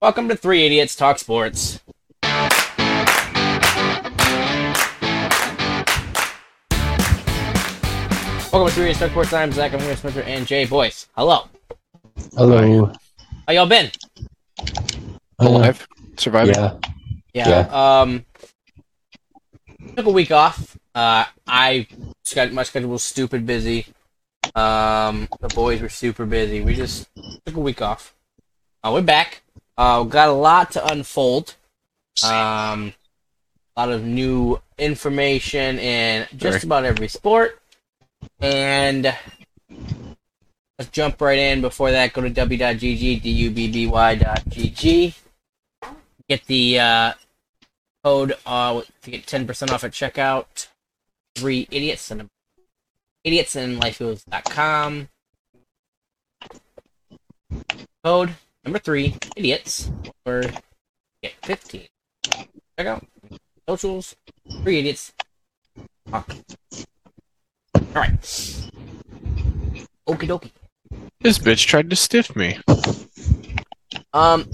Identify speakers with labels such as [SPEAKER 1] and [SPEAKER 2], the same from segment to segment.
[SPEAKER 1] Welcome to Three Idiots Talk Sports. Welcome to Three Idiots Talk Sports. I'm Zach. I'm here with Spencer and Jay. Boyce. hello.
[SPEAKER 2] Hello.
[SPEAKER 1] How y'all been?
[SPEAKER 3] Alive, surviving.
[SPEAKER 2] Yeah.
[SPEAKER 1] Yeah. Um, took a week off. Uh, I got my schedule was stupid busy. Um, the boys were super busy. We just took a week off. Uh, we're back. Uh, got a lot to unfold. Um, a lot of new information in just about every sport. And let's jump right in. Before that, go to w.gg, d-u-b-b-y.gg. Get the uh, code uh, to get 10% off at checkout. Three idiots and idiots and LifeFuels.com. Code number three, idiots, or get 15. Check out socials, three idiots. Talk. Alright. Okie dokie.
[SPEAKER 3] This bitch tried to stiff me.
[SPEAKER 1] Um,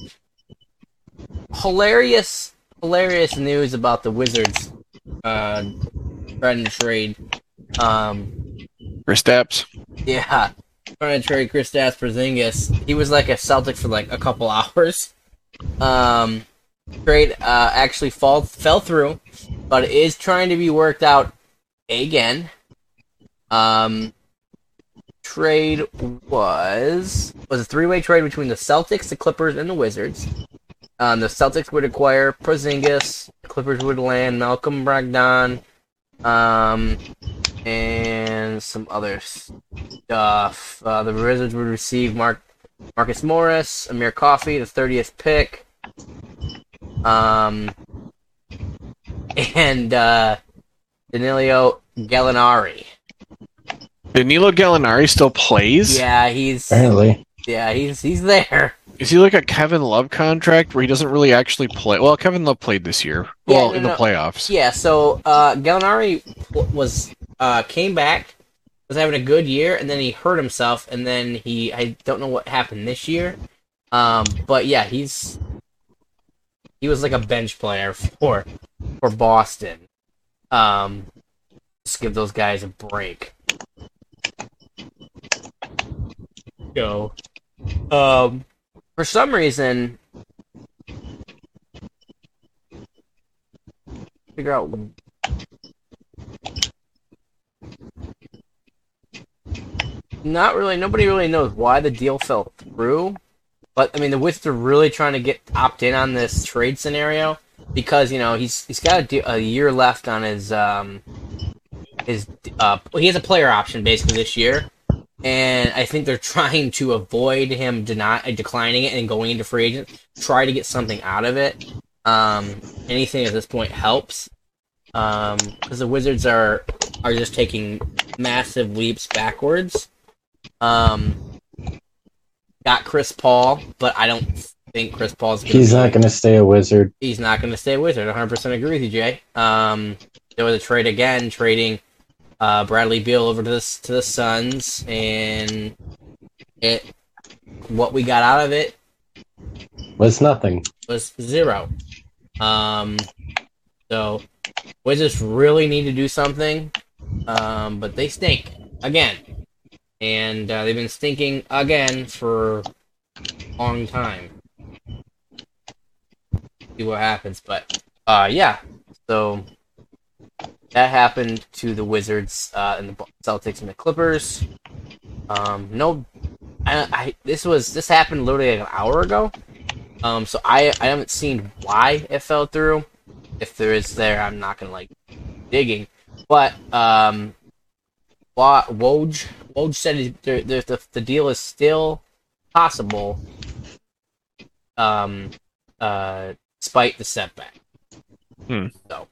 [SPEAKER 1] hilarious, hilarious news about the Wizards. Uh, to trade. Um,
[SPEAKER 3] Kristaps.
[SPEAKER 1] yeah, trying to trade Kristaps Porzingis. He was like a Celtic for like a couple hours. Um, trade uh actually fall fell through, but is trying to be worked out again. Um, trade was was a three way trade between the Celtics, the Clippers, and the Wizards. Um, the Celtics would acquire Porzingis. The Clippers would land Malcolm Brogdon, um, and some other stuff. Uh, the Wizards would receive Mark Marcus Morris, Amir Coffey, the thirtieth pick, um, and uh, Danilo Gallinari.
[SPEAKER 3] Danilo Gallinari still plays?
[SPEAKER 1] Yeah, he's
[SPEAKER 2] Apparently.
[SPEAKER 1] yeah he's he's there.
[SPEAKER 3] Is he like a Kevin Love contract where he doesn't really actually play? Well, Kevin Love played this year.
[SPEAKER 1] Yeah,
[SPEAKER 3] well,
[SPEAKER 1] no,
[SPEAKER 3] in the
[SPEAKER 1] no.
[SPEAKER 3] playoffs.
[SPEAKER 1] Yeah, so uh, Gallinari w- was uh, came back, was having a good year, and then he hurt himself, and then he I don't know what happened this year, um, but yeah, he's he was like a bench player for for Boston. Um, just give those guys a break. Go. Um, for some reason, figure out not really nobody really knows why the deal fell through but i mean the wizards are really trying to get opt in on this trade scenario because you know he's he's got a, de- a year left on his um his uh he has a player option basically this year and i think they're trying to avoid him deny, declining it and going into free agent try to get something out of it. Um anything at this point helps um because the wizards are are just taking massive leaps backwards um got chris paul but i don't think chris paul's gonna
[SPEAKER 2] He's not going to stay a wizard.
[SPEAKER 1] he's not going to stay with her. 100% agree with you, Jay. Um, there was a trade again, trading uh, Bradley Beal over to the to the Suns, and it what we got out of it
[SPEAKER 2] Was nothing.
[SPEAKER 1] was zero. Um, so Wizards really need to do something, um, but they stink again, and uh, they've been stinking again for a long time. See what happens, but uh, yeah. So that happened to the Wizards uh, and the Celtics and the Clippers. Um, no, I, I this was this happened literally like an hour ago. Um, so I I haven't seen why it fell through. If there is there, I'm not gonna like digging. But um, Woj Woj said he- the, the the the deal is still possible. Um, uh, despite the setback.
[SPEAKER 3] Hmm.
[SPEAKER 1] So,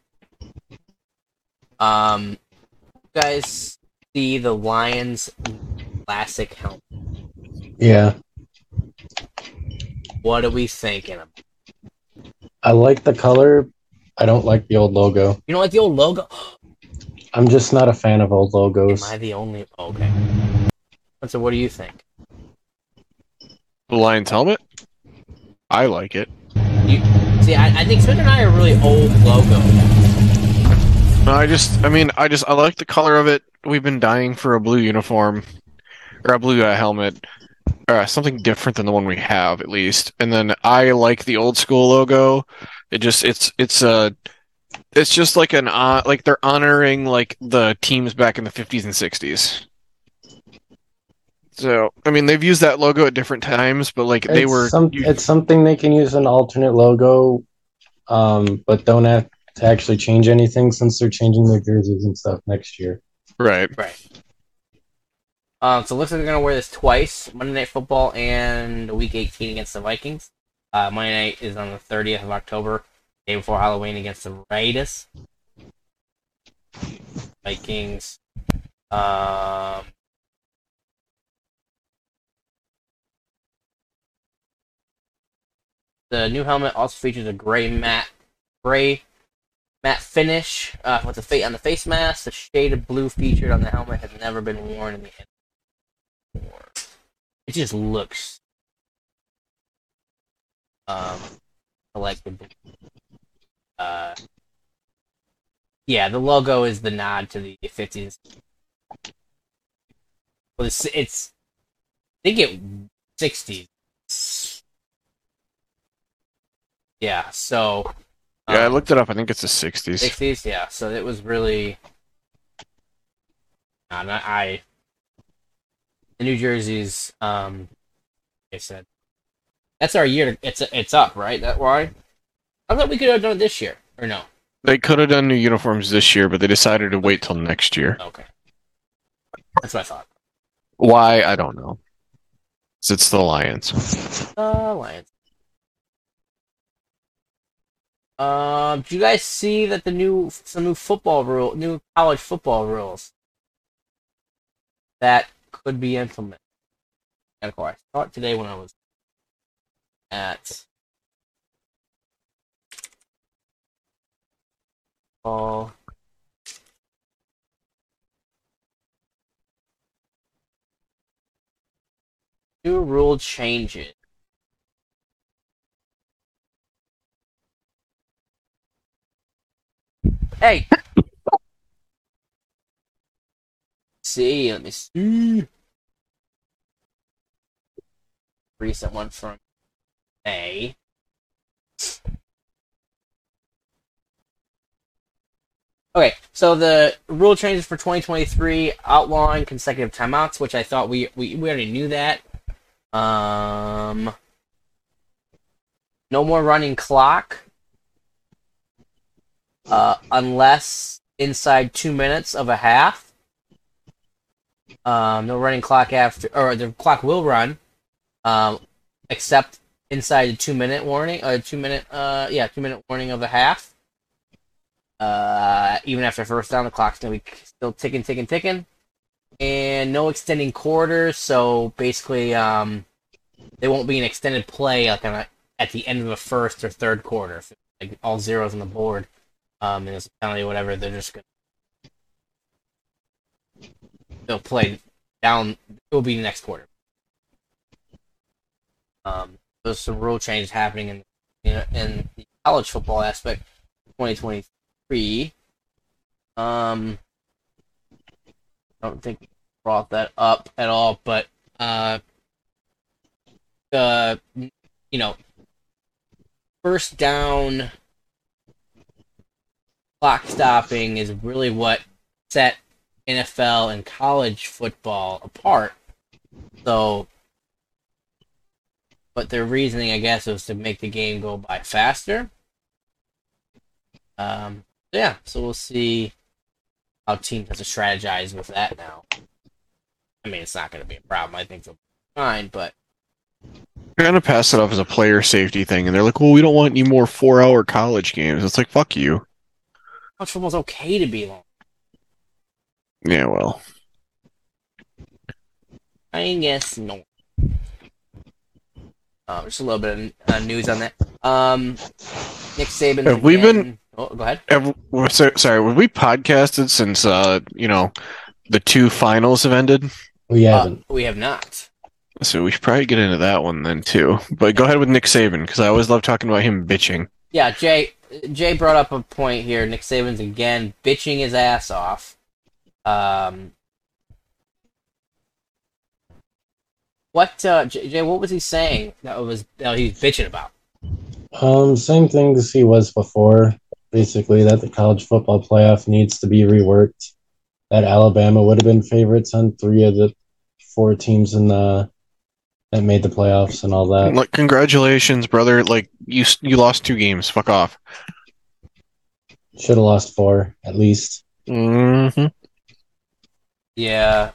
[SPEAKER 1] um, you guys see the Lions classic helmet.
[SPEAKER 2] Yeah.
[SPEAKER 1] What are we thinking? Of?
[SPEAKER 2] I like the color. I don't like the old logo.
[SPEAKER 1] You don't like the old logo?
[SPEAKER 2] I'm just not a fan of old logos. Am.
[SPEAKER 1] I the only? Okay. So, what do you think?
[SPEAKER 3] The Lions helmet? I like it.
[SPEAKER 1] You, see, I, I think Spencer and I are really old logo.
[SPEAKER 3] No, I just, I mean, I just, I like the color of it. We've been dying for a blue uniform or a blue uh, helmet, uh, something different than the one we have, at least. And then I like the old school logo. It just, it's, it's a, it's just like an, uh, like they're honoring like the teams back in the fifties and sixties. So, I mean, they've used that logo at different times, but like they
[SPEAKER 2] It's
[SPEAKER 3] were,
[SPEAKER 2] some, it's something they can use an alternate logo, um, but don't have to actually change anything since they're changing their jerseys and stuff next year.
[SPEAKER 3] right.
[SPEAKER 1] Right. Um, so it looks like they're gonna wear this twice: Monday Night Football and Week 18 against the Vikings. Uh, Monday night is on the 30th of October, day before Halloween against the Raiders. Vikings. Um, the new helmet also features a gray matte, gray matte finish uh, with the fa- on the face mask. The shade of blue featured on the helmet has never been worn in the before. It just looks um like the. Uh yeah the logo is the nod to the 50s well it's, it's I think it 60s yeah so
[SPEAKER 3] Yeah, I
[SPEAKER 1] um,
[SPEAKER 3] looked it up. I think it's the sixties.
[SPEAKER 1] 60s yeah so it was really and I, I the new jerseys um they said that's our year it's it's up right that why i thought we could have done it this year or no
[SPEAKER 3] They could have done new uniforms this year, but they decided to wait till next year.
[SPEAKER 1] okay that's what i thought
[SPEAKER 3] Why? I don't know. It's the Lions.
[SPEAKER 1] uh lions um do you guys see that the new some new football rule new college football rules that could be implemented and of course i saw it today when i was at Uh, all new rule changes. Hey. See let me see. Recent one from May. Okay, so the rule changes for 2023 outlawing consecutive timeouts, which I thought we we, we already knew that. Um, no more running clock, uh, unless inside two minutes of a half. Um, no running clock after, or the clock will run, um, except inside a two minute warning, or two minute, uh, yeah, two minute warning of a half. Uh, even after first down, the clock's gonna be still ticking, ticking, ticking, and no extending quarters. So basically, um, there won't be an extended play like a, at the end of the first or third quarter. Like all zeros on the board, um, and there's a penalty or whatever, they're just gonna they'll play down. It will be the next quarter. Um, there's some rule changes happening in you know, in the college football aspect, 2023. Um, I don't think brought that up at all, but uh, the you know, first down clock stopping is really what set NFL and college football apart. So but their reasoning, I guess, was to make the game go by faster. Um, yeah, so we'll see how teams have to strategize with that now. I mean, it's not going to be a problem. I think they'll be fine, but
[SPEAKER 3] They're gonna pass it off as a player safety thing, and they're like, "Well, we don't want any more four-hour college games." It's like, "Fuck you."
[SPEAKER 1] college football's okay to be long.
[SPEAKER 3] Yeah, well,
[SPEAKER 1] I guess no. Um, just a little bit of uh, news on that. Um, Nick Saban.
[SPEAKER 3] Have we been-
[SPEAKER 1] again- Oh, go ahead.
[SPEAKER 3] have, well, so, sorry, have we podcasted since uh, you know, the two finals have ended?
[SPEAKER 2] We
[SPEAKER 1] Uh,
[SPEAKER 2] haven't.
[SPEAKER 1] we have not.
[SPEAKER 3] So we should probably get into that one then too. But go ahead with Nick Saban because I always love talking about him bitching.
[SPEAKER 1] Yeah, Jay. Jay brought up a point here. Nick Saban's again bitching his ass off. Um, what uh, Jay? What was he saying that was that he was bitching about?
[SPEAKER 2] Um, same things he was before. Basically, that the college football playoff needs to be reworked. That Alabama would have been favorites on three of the four teams in the that made the playoffs and all that.
[SPEAKER 3] Like, congratulations, brother! Like you, you lost two games. Fuck off.
[SPEAKER 2] Should have lost four at least.
[SPEAKER 3] hmm
[SPEAKER 1] Yeah.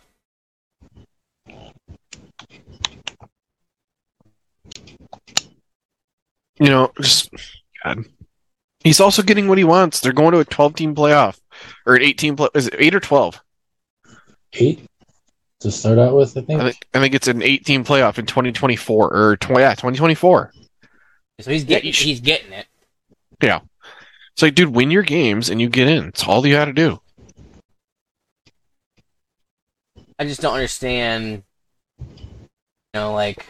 [SPEAKER 3] You know, just God. He's also getting what he wants. They're going to a 12 team playoff or an 18 play. Is it eight or 12?
[SPEAKER 2] Eight to start out with, I think.
[SPEAKER 3] I think I think it's an 18 playoff in 2024 or 20, yeah 2024.
[SPEAKER 1] So he's
[SPEAKER 3] Yeah,
[SPEAKER 1] getting
[SPEAKER 3] you sh-
[SPEAKER 1] he's getting it. Yeah.
[SPEAKER 3] It's like, dude, win your games and you get in. It's all you got to do.
[SPEAKER 1] I just don't understand. You know, like.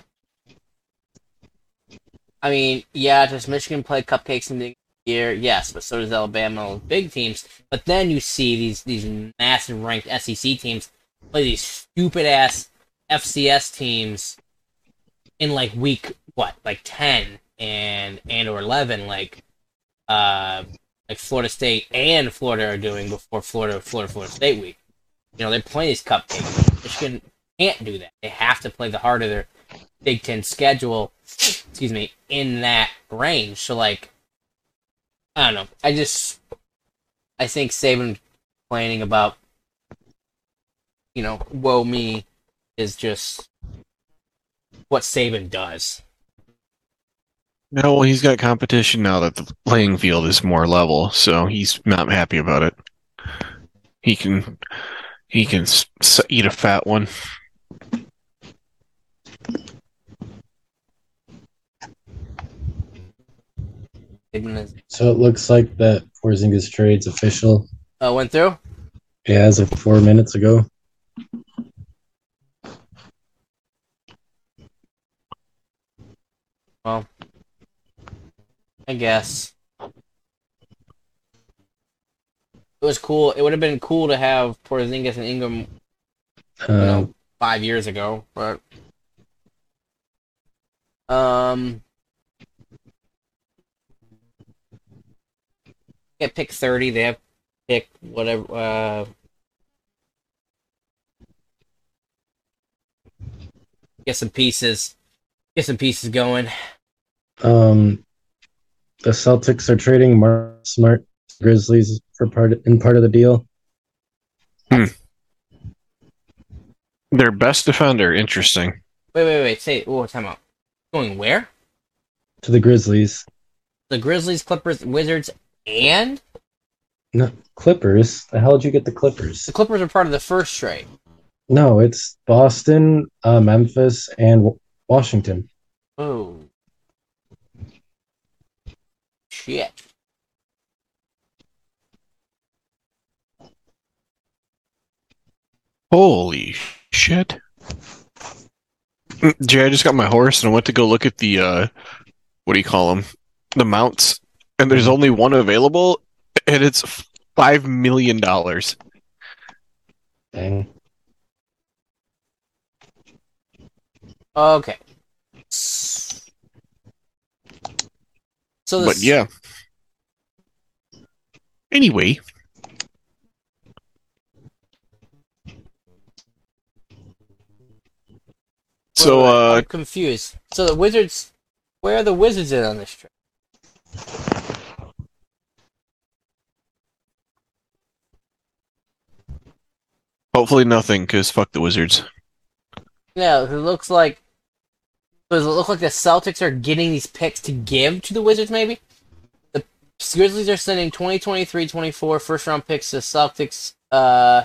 [SPEAKER 1] I mean, yeah, does Michigan play cupcakes in the year? Yes, but so does Alabama, those big teams. But then you see these these massive ranked SEC teams play these stupid ass FCS teams in like week what, like ten and and or eleven, like uh like Florida State and Florida are doing before Florida Florida Florida State week. You know, they're playing these cupcakes. Michigan can't do that. They have to play the heart of their Big Ten schedule, excuse me, in that range. So, like, I don't know. I just, I think Saban complaining about, you know, woe me is just what Saban does.
[SPEAKER 3] No, well, he's got competition now that the playing field is more level, so he's not happy about it. He can, he can eat a fat one.
[SPEAKER 2] So it looks like that Porzingis trade's official.
[SPEAKER 1] uh, went through.
[SPEAKER 2] Yeah, as of four minutes ago.
[SPEAKER 1] Well, I guess it was cool. It would have been cool to have Porzingis and Ingram
[SPEAKER 2] Uh,
[SPEAKER 1] know, five years ago, but um, get pick thirty. They have pick whatever. Uh, get some pieces. Get some pieces going.
[SPEAKER 2] um, the Celtics are trading Mark Smart Grizzlies for part in part of the deal. Hmm.
[SPEAKER 3] Their best defender, interesting.
[SPEAKER 1] Wait, wait, wait. Say, oh, time out. Going where?
[SPEAKER 2] To the Grizzlies.
[SPEAKER 1] The Grizzlies, Clippers, Wizards, and
[SPEAKER 2] No, Clippers. The hell did you get the Clippers?
[SPEAKER 1] the Clippers are part of the first trade.
[SPEAKER 2] No, it's Boston, uh, Memphis, and W- Washington.
[SPEAKER 1] Oh. Shit.
[SPEAKER 3] Holy shit. Mm, Jay, I just got my horse and I went to go look at the, uh, what do you call them? The mounts. And there's only one available and it's $5 million.
[SPEAKER 2] Dang.
[SPEAKER 1] Okay. So the
[SPEAKER 3] But yeah. Anyway, so
[SPEAKER 1] Wait, wait,
[SPEAKER 3] uh
[SPEAKER 1] I'm confused. So the Wizards, where are the Wizards in on this trip?
[SPEAKER 3] Hopefully nothing cuz fuck the Wizards.
[SPEAKER 1] Yeah, it looks like. Does it look like the Celtics are getting these picks to give to the Wizards? Maybe the Grizzlies are sending 2023, 24 first round picks to Celtics. Uh,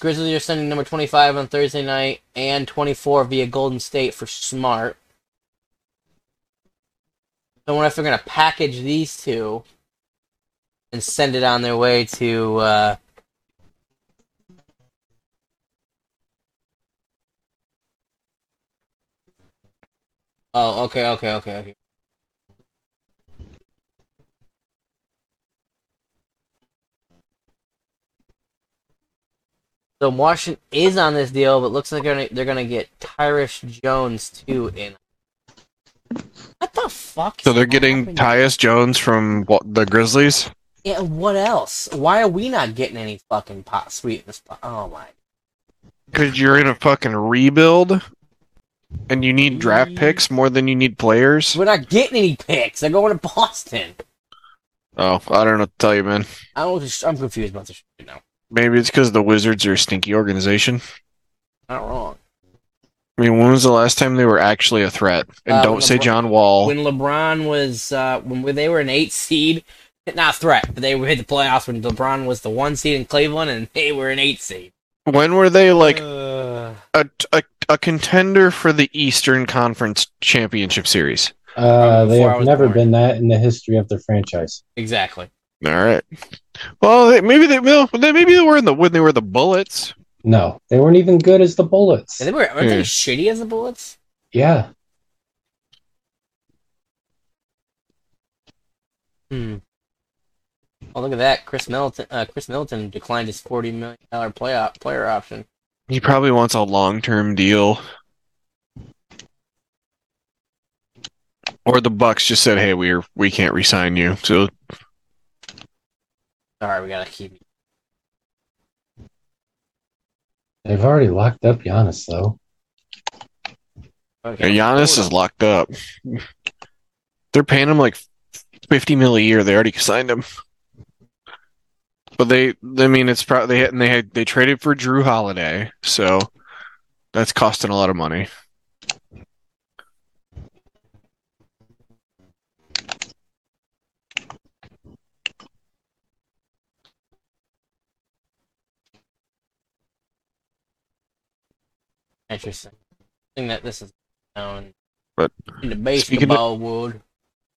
[SPEAKER 1] Grizzlies are sending number 25 on Thursday night and 24 via Golden State for Smart. I wonder if they're gonna package these two and send it on their way to. Uh, Oh, okay, okay, okay, okay. So Washington is on this deal, but looks like they're gonna, they're gonna get Tyus Jones too in. What the fuck?
[SPEAKER 3] So they're getting? Tyus Jones from what, the Grizzlies.
[SPEAKER 1] Yeah, what else? Why are we not getting any fucking pot sweet this? pot? Oh my!
[SPEAKER 3] Because you're in a fucking rebuild, and you need draft picks more than you need players.
[SPEAKER 1] We're not getting any picks. They're going to Boston.
[SPEAKER 3] Oh, I don't know what to tell you, man.
[SPEAKER 1] I don't. I'm confused about this shit now.
[SPEAKER 3] Maybe it's because the Wizards are a stinky organization.
[SPEAKER 1] Not wrong.
[SPEAKER 3] I mean, when was the last time they were actually a threat? And
[SPEAKER 1] Uh,
[SPEAKER 3] don't
[SPEAKER 1] when
[SPEAKER 3] say John Wall.
[SPEAKER 1] when LeBron was uh, when they were an eight seed, not a threat, but they hit the playoffs when LeBron was the one seed in Cleveland and they were an eight seed.
[SPEAKER 3] When were they like
[SPEAKER 1] Uh,
[SPEAKER 3] a, a, a contender for the Eastern Conference Championship Series?
[SPEAKER 2] Uh, they have never
[SPEAKER 1] born.
[SPEAKER 2] been that in the history of their franchise.
[SPEAKER 1] exactly.
[SPEAKER 3] All right. Well, they, maybe they well, they- maybe they were in the when they were the Bullets.
[SPEAKER 2] No, they weren't even good as the Bullets.
[SPEAKER 1] And they were aren't they shitty as the Bullets?
[SPEAKER 2] Yeah,
[SPEAKER 1] Hmm. Oh look at that! Khris Middleton. Uh, Khris Middleton declined his forty million dollar play op- player option.
[SPEAKER 3] He probably wants a long term deal. Or the Bucks just said, "Hey, we're we can't resign you." So
[SPEAKER 1] All right, we gotta keep.
[SPEAKER 2] they've already locked up Giannis though.
[SPEAKER 1] Okay.
[SPEAKER 3] Giannis is locked up. They're paying him like fifty mil a year. They already signed him. But they, I mean, it's probably they and they had they traded for Jrue Holiday, so that's costing a lot of money.
[SPEAKER 1] interesting. I think that this is down
[SPEAKER 3] But
[SPEAKER 1] in the
[SPEAKER 3] speaking of-
[SPEAKER 1] world.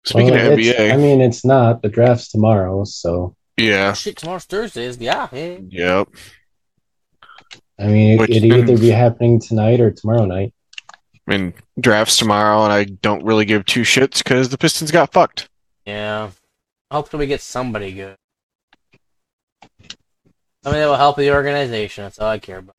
[SPEAKER 3] Speaking
[SPEAKER 2] Well,
[SPEAKER 3] of NBA,
[SPEAKER 2] I mean, it's not. The draft's tomorrow, so
[SPEAKER 3] yeah,
[SPEAKER 1] Shit, tomorrow's Thursday. Is yeah, yeah.
[SPEAKER 3] yep.
[SPEAKER 2] I mean, it,
[SPEAKER 3] Which
[SPEAKER 2] it'd either be happening tonight or tomorrow night.
[SPEAKER 3] I mean, drafts tomorrow, and I don't really give two shits because the Pistons got fucked.
[SPEAKER 1] Yeah. Hopefully we get somebody good. Somebody that will help the organization. That's all I care about.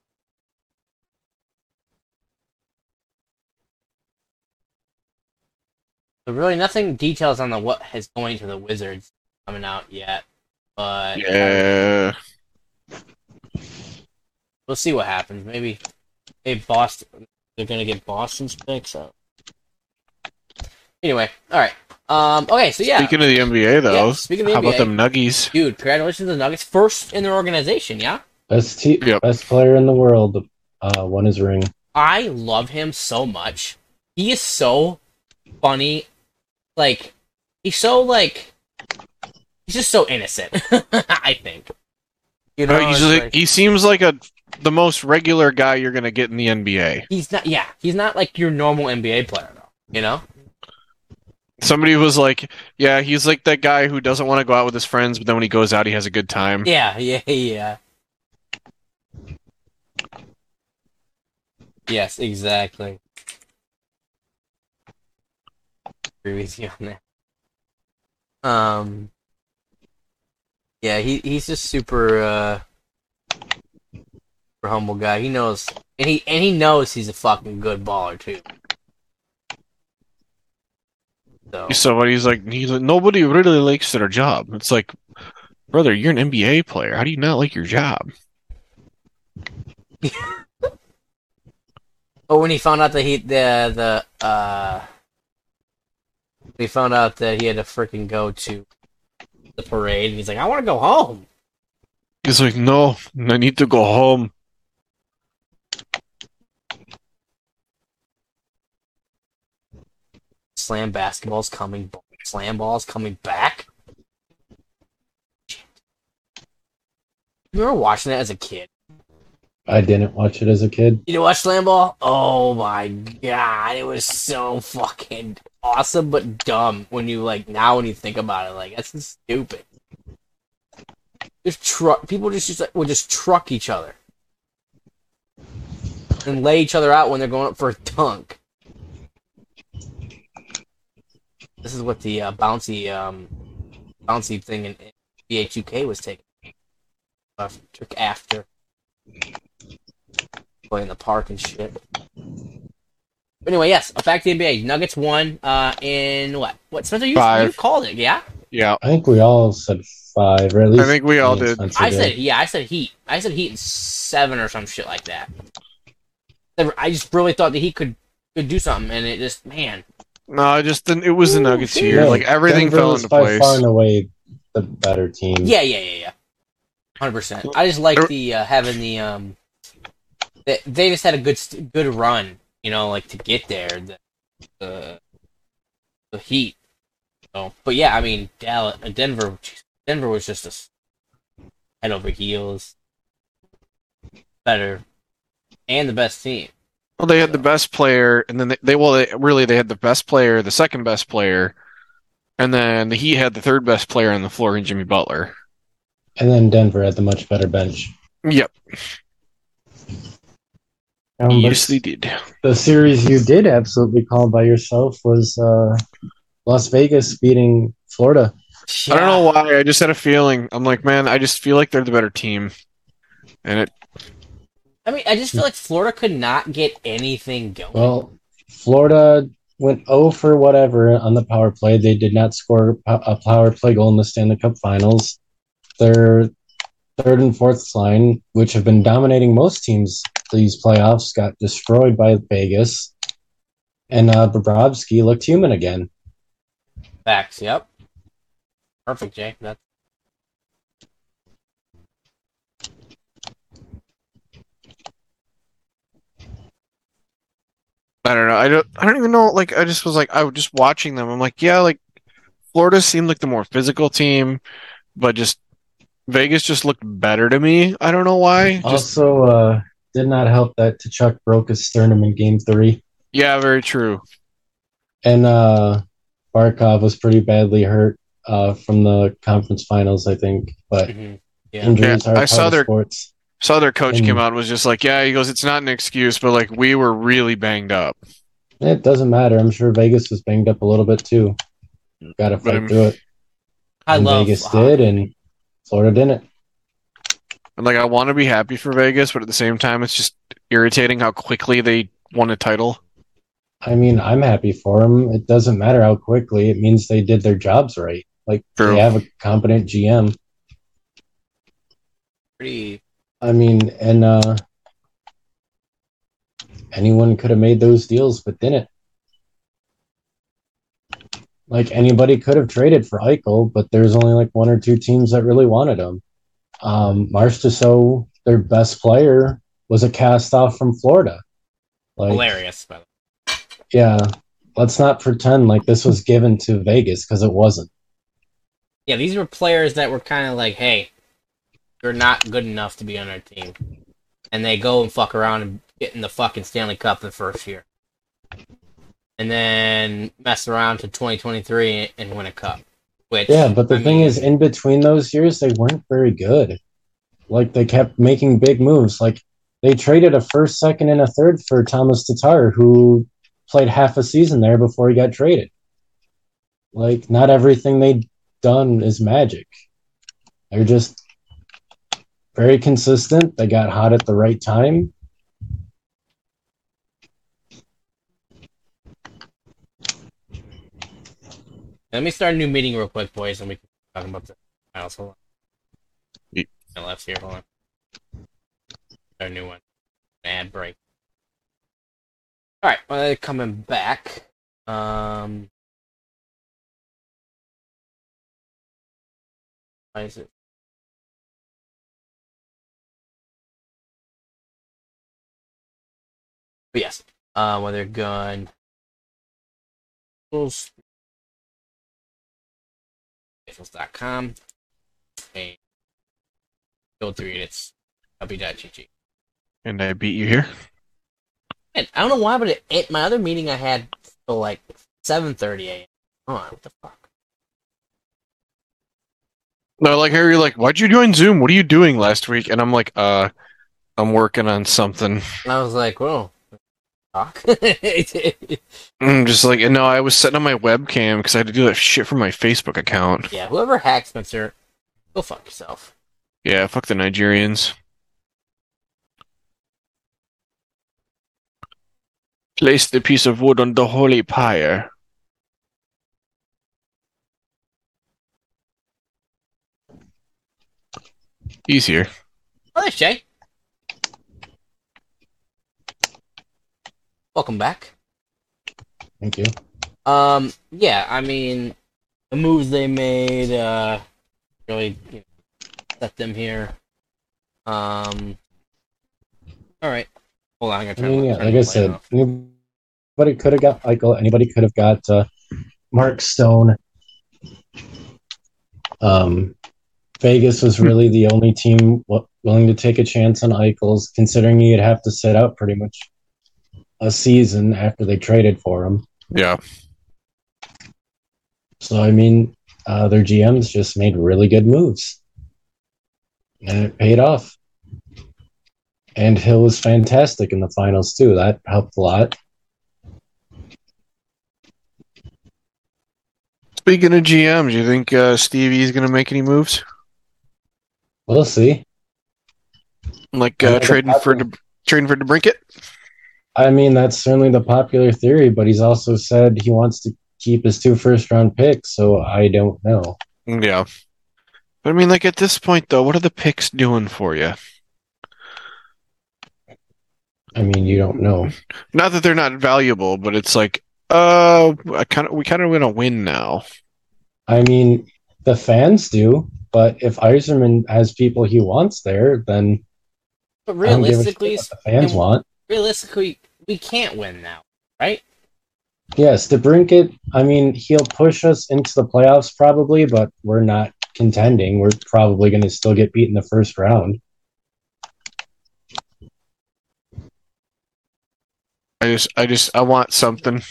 [SPEAKER 1] But really, nothing details on the what is going to the Wizards coming out yet. But
[SPEAKER 3] Yeah,
[SPEAKER 1] we'll see what happens. Maybe, maybe Boston. They're gonna get Boston's picks up. Anyway, all right. Um. Okay. So yeah,
[SPEAKER 3] Speaking of the NBA, though,
[SPEAKER 1] Yeah, speaking of the
[SPEAKER 3] how about
[SPEAKER 1] NBA.
[SPEAKER 3] them Nuggies?
[SPEAKER 1] dude, congratulations to the Nuggets, first in their organization. Yeah.
[SPEAKER 2] Best te-
[SPEAKER 3] Yep.
[SPEAKER 2] best player in the world uh, won his ring.
[SPEAKER 1] I love him so much. He is so funny. Like he's so like he's just so innocent. I think. You know,
[SPEAKER 3] Uh, he's like,
[SPEAKER 1] like-
[SPEAKER 3] he seems like a the most regular guy you're gonna get in the NBA.
[SPEAKER 1] he's not. Yeah, he's not like your normal NBA player though. You know.
[SPEAKER 3] Somebody was like, "Yeah, he's like that guy who doesn't want to go out with his friends, but then when he goes out, he has a good time."
[SPEAKER 1] Yeah, yeah, yeah. Yes, exactly. Agree with you on that. Um. Yeah, he he's just super uh super humble guy. He knows and he and he knows he's a fucking good baller too. So
[SPEAKER 3] So what he's like, he's like, nobody really likes their job. It's like, brother, you're an NBA player. How do you not like your job?
[SPEAKER 1] But when he found out that he the the uh he found out that he had to freaking go to the parade and he's like, I wanna go home.
[SPEAKER 3] He's like, no, I need to go home.
[SPEAKER 1] Slam basketball's coming slam ball's coming back. You remember watching that as a kid?
[SPEAKER 2] I didn't watch it as a kid.
[SPEAKER 1] You know watch slam ball? Oh my god, it was so fucking awesome but dumb when you like now when you think about it, like that's just stupid. Just truck people just, just like, would just truck each other. And lay each other out when they're going up for a dunk. This is what the uh, bouncy um, bouncy thing in BH2K was taking. Uh, took after playing the park and shit. But anyway, yes, back to the NBA. Nuggets won uh, in what? What Spencer? You,
[SPEAKER 3] Five.
[SPEAKER 1] you called it, yeah?
[SPEAKER 3] Yeah,
[SPEAKER 2] I think we all said five, or at least
[SPEAKER 3] I think we all did.
[SPEAKER 2] Spencer
[SPEAKER 1] I
[SPEAKER 2] did.
[SPEAKER 1] said yeah. I said Heat. I said Heat in seven or some shit like that. I just really thought that he could could do something, and it just man.
[SPEAKER 3] no, I just didn't. It was the Nuggets
[SPEAKER 1] shit.
[SPEAKER 3] here.
[SPEAKER 2] Yeah,
[SPEAKER 3] Like everything
[SPEAKER 2] Denver
[SPEAKER 3] fell into
[SPEAKER 2] by
[SPEAKER 3] place.
[SPEAKER 2] far and away the better team.
[SPEAKER 1] Yeah, yeah, yeah, yeah. Hundred percent. I just like the uh, having the um. They, they just had a good good run, you know, like to get there. The the, the Heat. So, but yeah, I mean, Dallas, uh, Denver, Denver was just a s- head over heels better and the best team.
[SPEAKER 3] Well, they had the best player, and then they, they well, they, really they had the best player, the second best player, and then he had the third best player on the floor in Jimmy Butler.
[SPEAKER 2] And then Denver had the much better bench.
[SPEAKER 3] Yep,
[SPEAKER 2] Um, but
[SPEAKER 3] yes, they did.
[SPEAKER 2] the series you did absolutely call by yourself was uh, Las Vegas beating Florida.
[SPEAKER 3] I don't know why. I just had a feeling. I'm like, man, I just feel like they're the better team, and it.
[SPEAKER 1] I mean, I just feel like Florida could not get anything going.
[SPEAKER 2] Well, Florida went 0 for whatever on the power play. They did not score a a power play goal in the Stanley Cup Finals. Their third and fourth line, which have been dominating most teams these playoffs, got destroyed by Vegas. And uh, Bobrovsky looked human again.
[SPEAKER 1] Facts. Yep. Perfect, Jay. That's
[SPEAKER 3] I don't know. I don't. I don't even know. Like, I just was like, I was just watching them. I'm like, yeah, like Florida seemed like the more physical team, but just Vegas just looked better to me. I don't know why. Just
[SPEAKER 2] Also, uh, did not help that Tkachuk broke his sternum in game three.
[SPEAKER 3] yeah, very true.
[SPEAKER 2] And uh, Barkov was pretty badly hurt uh, from the conference finals, I think. But
[SPEAKER 1] mhm. yeah.
[SPEAKER 2] injuries
[SPEAKER 3] Yeah,
[SPEAKER 2] are
[SPEAKER 3] I
[SPEAKER 2] part
[SPEAKER 3] saw
[SPEAKER 2] of
[SPEAKER 3] their-
[SPEAKER 2] sports.
[SPEAKER 3] Saw their coach
[SPEAKER 2] And-
[SPEAKER 3] came out and was just like, yeah, he goes, it's not an excuse, but like we were really banged up.
[SPEAKER 2] It doesn't matter. I'm sure Vegas was banged up a little bit too. Got to fight
[SPEAKER 3] I'm-
[SPEAKER 2] through it.
[SPEAKER 1] I
[SPEAKER 2] And
[SPEAKER 1] love
[SPEAKER 2] Vegas
[SPEAKER 1] hockey.
[SPEAKER 2] did, and Florida didn't.
[SPEAKER 3] And like, I want to be happy for Vegas, but at the same time, it's just irritating how quickly they won a title.
[SPEAKER 2] I mean, I'm happy for them. It doesn't matter how quickly. It means they did their jobs right. Like
[SPEAKER 3] True.
[SPEAKER 2] they have a competent GM.
[SPEAKER 1] pretty.
[SPEAKER 2] I mean, and uh, anyone could have made those deals, but didn't. Like anybody could have traded for Eichel, but there's only like one or two teams that really wanted him. Um, Marchessault, their best player, was a cast off from Florida. Like,
[SPEAKER 1] hilarious. By the way.
[SPEAKER 2] yeah, let's not pretend like this was given to Vegas because it wasn't.
[SPEAKER 1] Yeah, these were players that were kind of like, hey, you're not good enough to be on our team. And they go and fuck around and get in the fucking Stanley Cup the first year. And then mess around to 2023 and win a cup. Which,
[SPEAKER 2] Yeah, but the
[SPEAKER 1] I
[SPEAKER 2] thing
[SPEAKER 1] mean,
[SPEAKER 2] is, in between those years, they weren't very good. Like they kept making big moves. Like they traded a first, second, and a third for Tomas Tatar, who played half a season there before he got traded. Like not everything they've done is magic. They're just very consistent. They got hot at the right time.
[SPEAKER 1] Let me start a new meeting real quick, boys, and we can talk about the finals. Hold on. My left's here. Hold on. Start a new one. Ad break. All right. Well, they're coming back. Um. Why is it? But yes. Uh, well, they're gone. Faithfuls.com and go through units. W.GG.
[SPEAKER 3] And I beat you here.
[SPEAKER 1] And I don't know why, but it, it, my other meeting I had till like 7:30 a.m. Oh, what the fuck?
[SPEAKER 3] No, like Harry, you're like, why'd you join Zoom? What are you doing last week? And I'm like, uh, I'm working on something.
[SPEAKER 1] And I was like, well.
[SPEAKER 3] I'm mm, just like, no, I was setting up my webcam because I had to do that shit for my Facebook account.
[SPEAKER 1] yeah, whoever hacked Spencer, go fuck yourself.
[SPEAKER 3] Yeah, fuck the Nigerians. Place the piece of wood on the holy pyre. Here.
[SPEAKER 1] Oh, there's Jay. Welcome back.
[SPEAKER 2] Thank you.
[SPEAKER 1] Um, yeah, I mean, the moves they made, uh, really you know, set them here. Um, all right. Hold on, I'm gonna
[SPEAKER 2] I
[SPEAKER 1] turn.
[SPEAKER 2] mean, yeah, like I said,
[SPEAKER 1] off.
[SPEAKER 2] anybody could have got Eichel. Anybody could have got uh, Mark Stone. Um, Vegas was really the only team willing to take a chance on Eichels, considering he'd have to sit out pretty much a season after they traded for him.
[SPEAKER 3] Yeah.
[SPEAKER 2] So I mean, uh, their GMs just made really good moves, and it paid off. And Hill was fantastic in the finals too. That helped a lot.
[SPEAKER 3] Speaking of GMs, you think uh, Stevie's going to make any moves?
[SPEAKER 2] We'll see.
[SPEAKER 3] Like uh, trading for De- trading for DeBrincat?
[SPEAKER 2] I mean, that's certainly the popular theory, but he's also said he wants to keep his two first round picks, so I don't know.
[SPEAKER 3] Yeah. But I mean, like at this point, though, what are the picks doing for you?
[SPEAKER 2] I mean, you don't know.
[SPEAKER 3] Not that they're not valuable, but it's like, uh, I kind of we kind of want to win now.
[SPEAKER 2] I mean, the fans do, but if Yzerman has people he wants there, then
[SPEAKER 1] But
[SPEAKER 2] I don't give a shit
[SPEAKER 1] realistically,
[SPEAKER 2] what the fans want.
[SPEAKER 1] realistically, we can't win now, right?
[SPEAKER 2] Yes, DeBrincat, I mean, he'll push us into the playoffs probably, but we're not contending. We're probably going to still get beat in the first round.
[SPEAKER 3] I just, I just, I want something.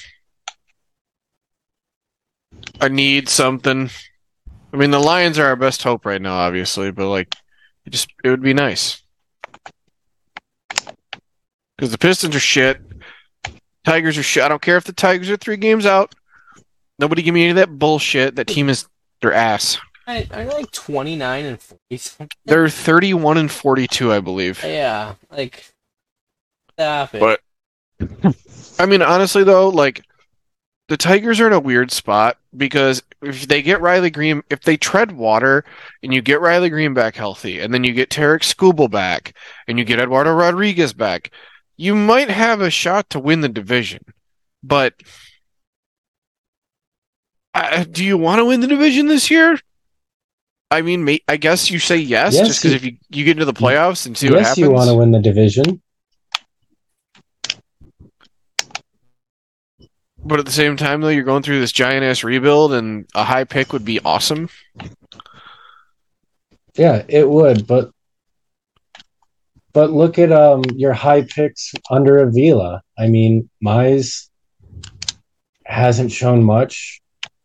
[SPEAKER 3] I need something. I mean, the Lions are our best hope right now, obviously, but like, it just, it would be nice. Because the Pistons are shit. Tigers are shit. I don't care if the Tigers are three games out. Nobody give me any of that bullshit. That team is their ass.
[SPEAKER 1] I, I like twenty nine and forty. something.
[SPEAKER 3] They're 31 and 42, I believe.
[SPEAKER 1] Yeah, like stop it.
[SPEAKER 3] But- I mean, honestly, though, like the Tigers are in a weird spot because if they get Riley Greene, if they tread water and you get Riley Greene back healthy, and then you get Tarik Skubal back, and you get Eduardo Rodriguez back, you might have a shot to win the division. But uh, do you want to win the division this year? I mean, may, I guess you say yes,
[SPEAKER 2] Yes,
[SPEAKER 3] just because if you, you get into the playoffs and see what
[SPEAKER 2] yes,
[SPEAKER 3] happens.
[SPEAKER 2] you want to win the division.
[SPEAKER 3] But at the same time, though, you're going through this giant ass rebuild, and a high pick would be awesome.
[SPEAKER 2] Yeah, it would, but but look at um your high picks under Avila. I mean, Mize hasn't shown much.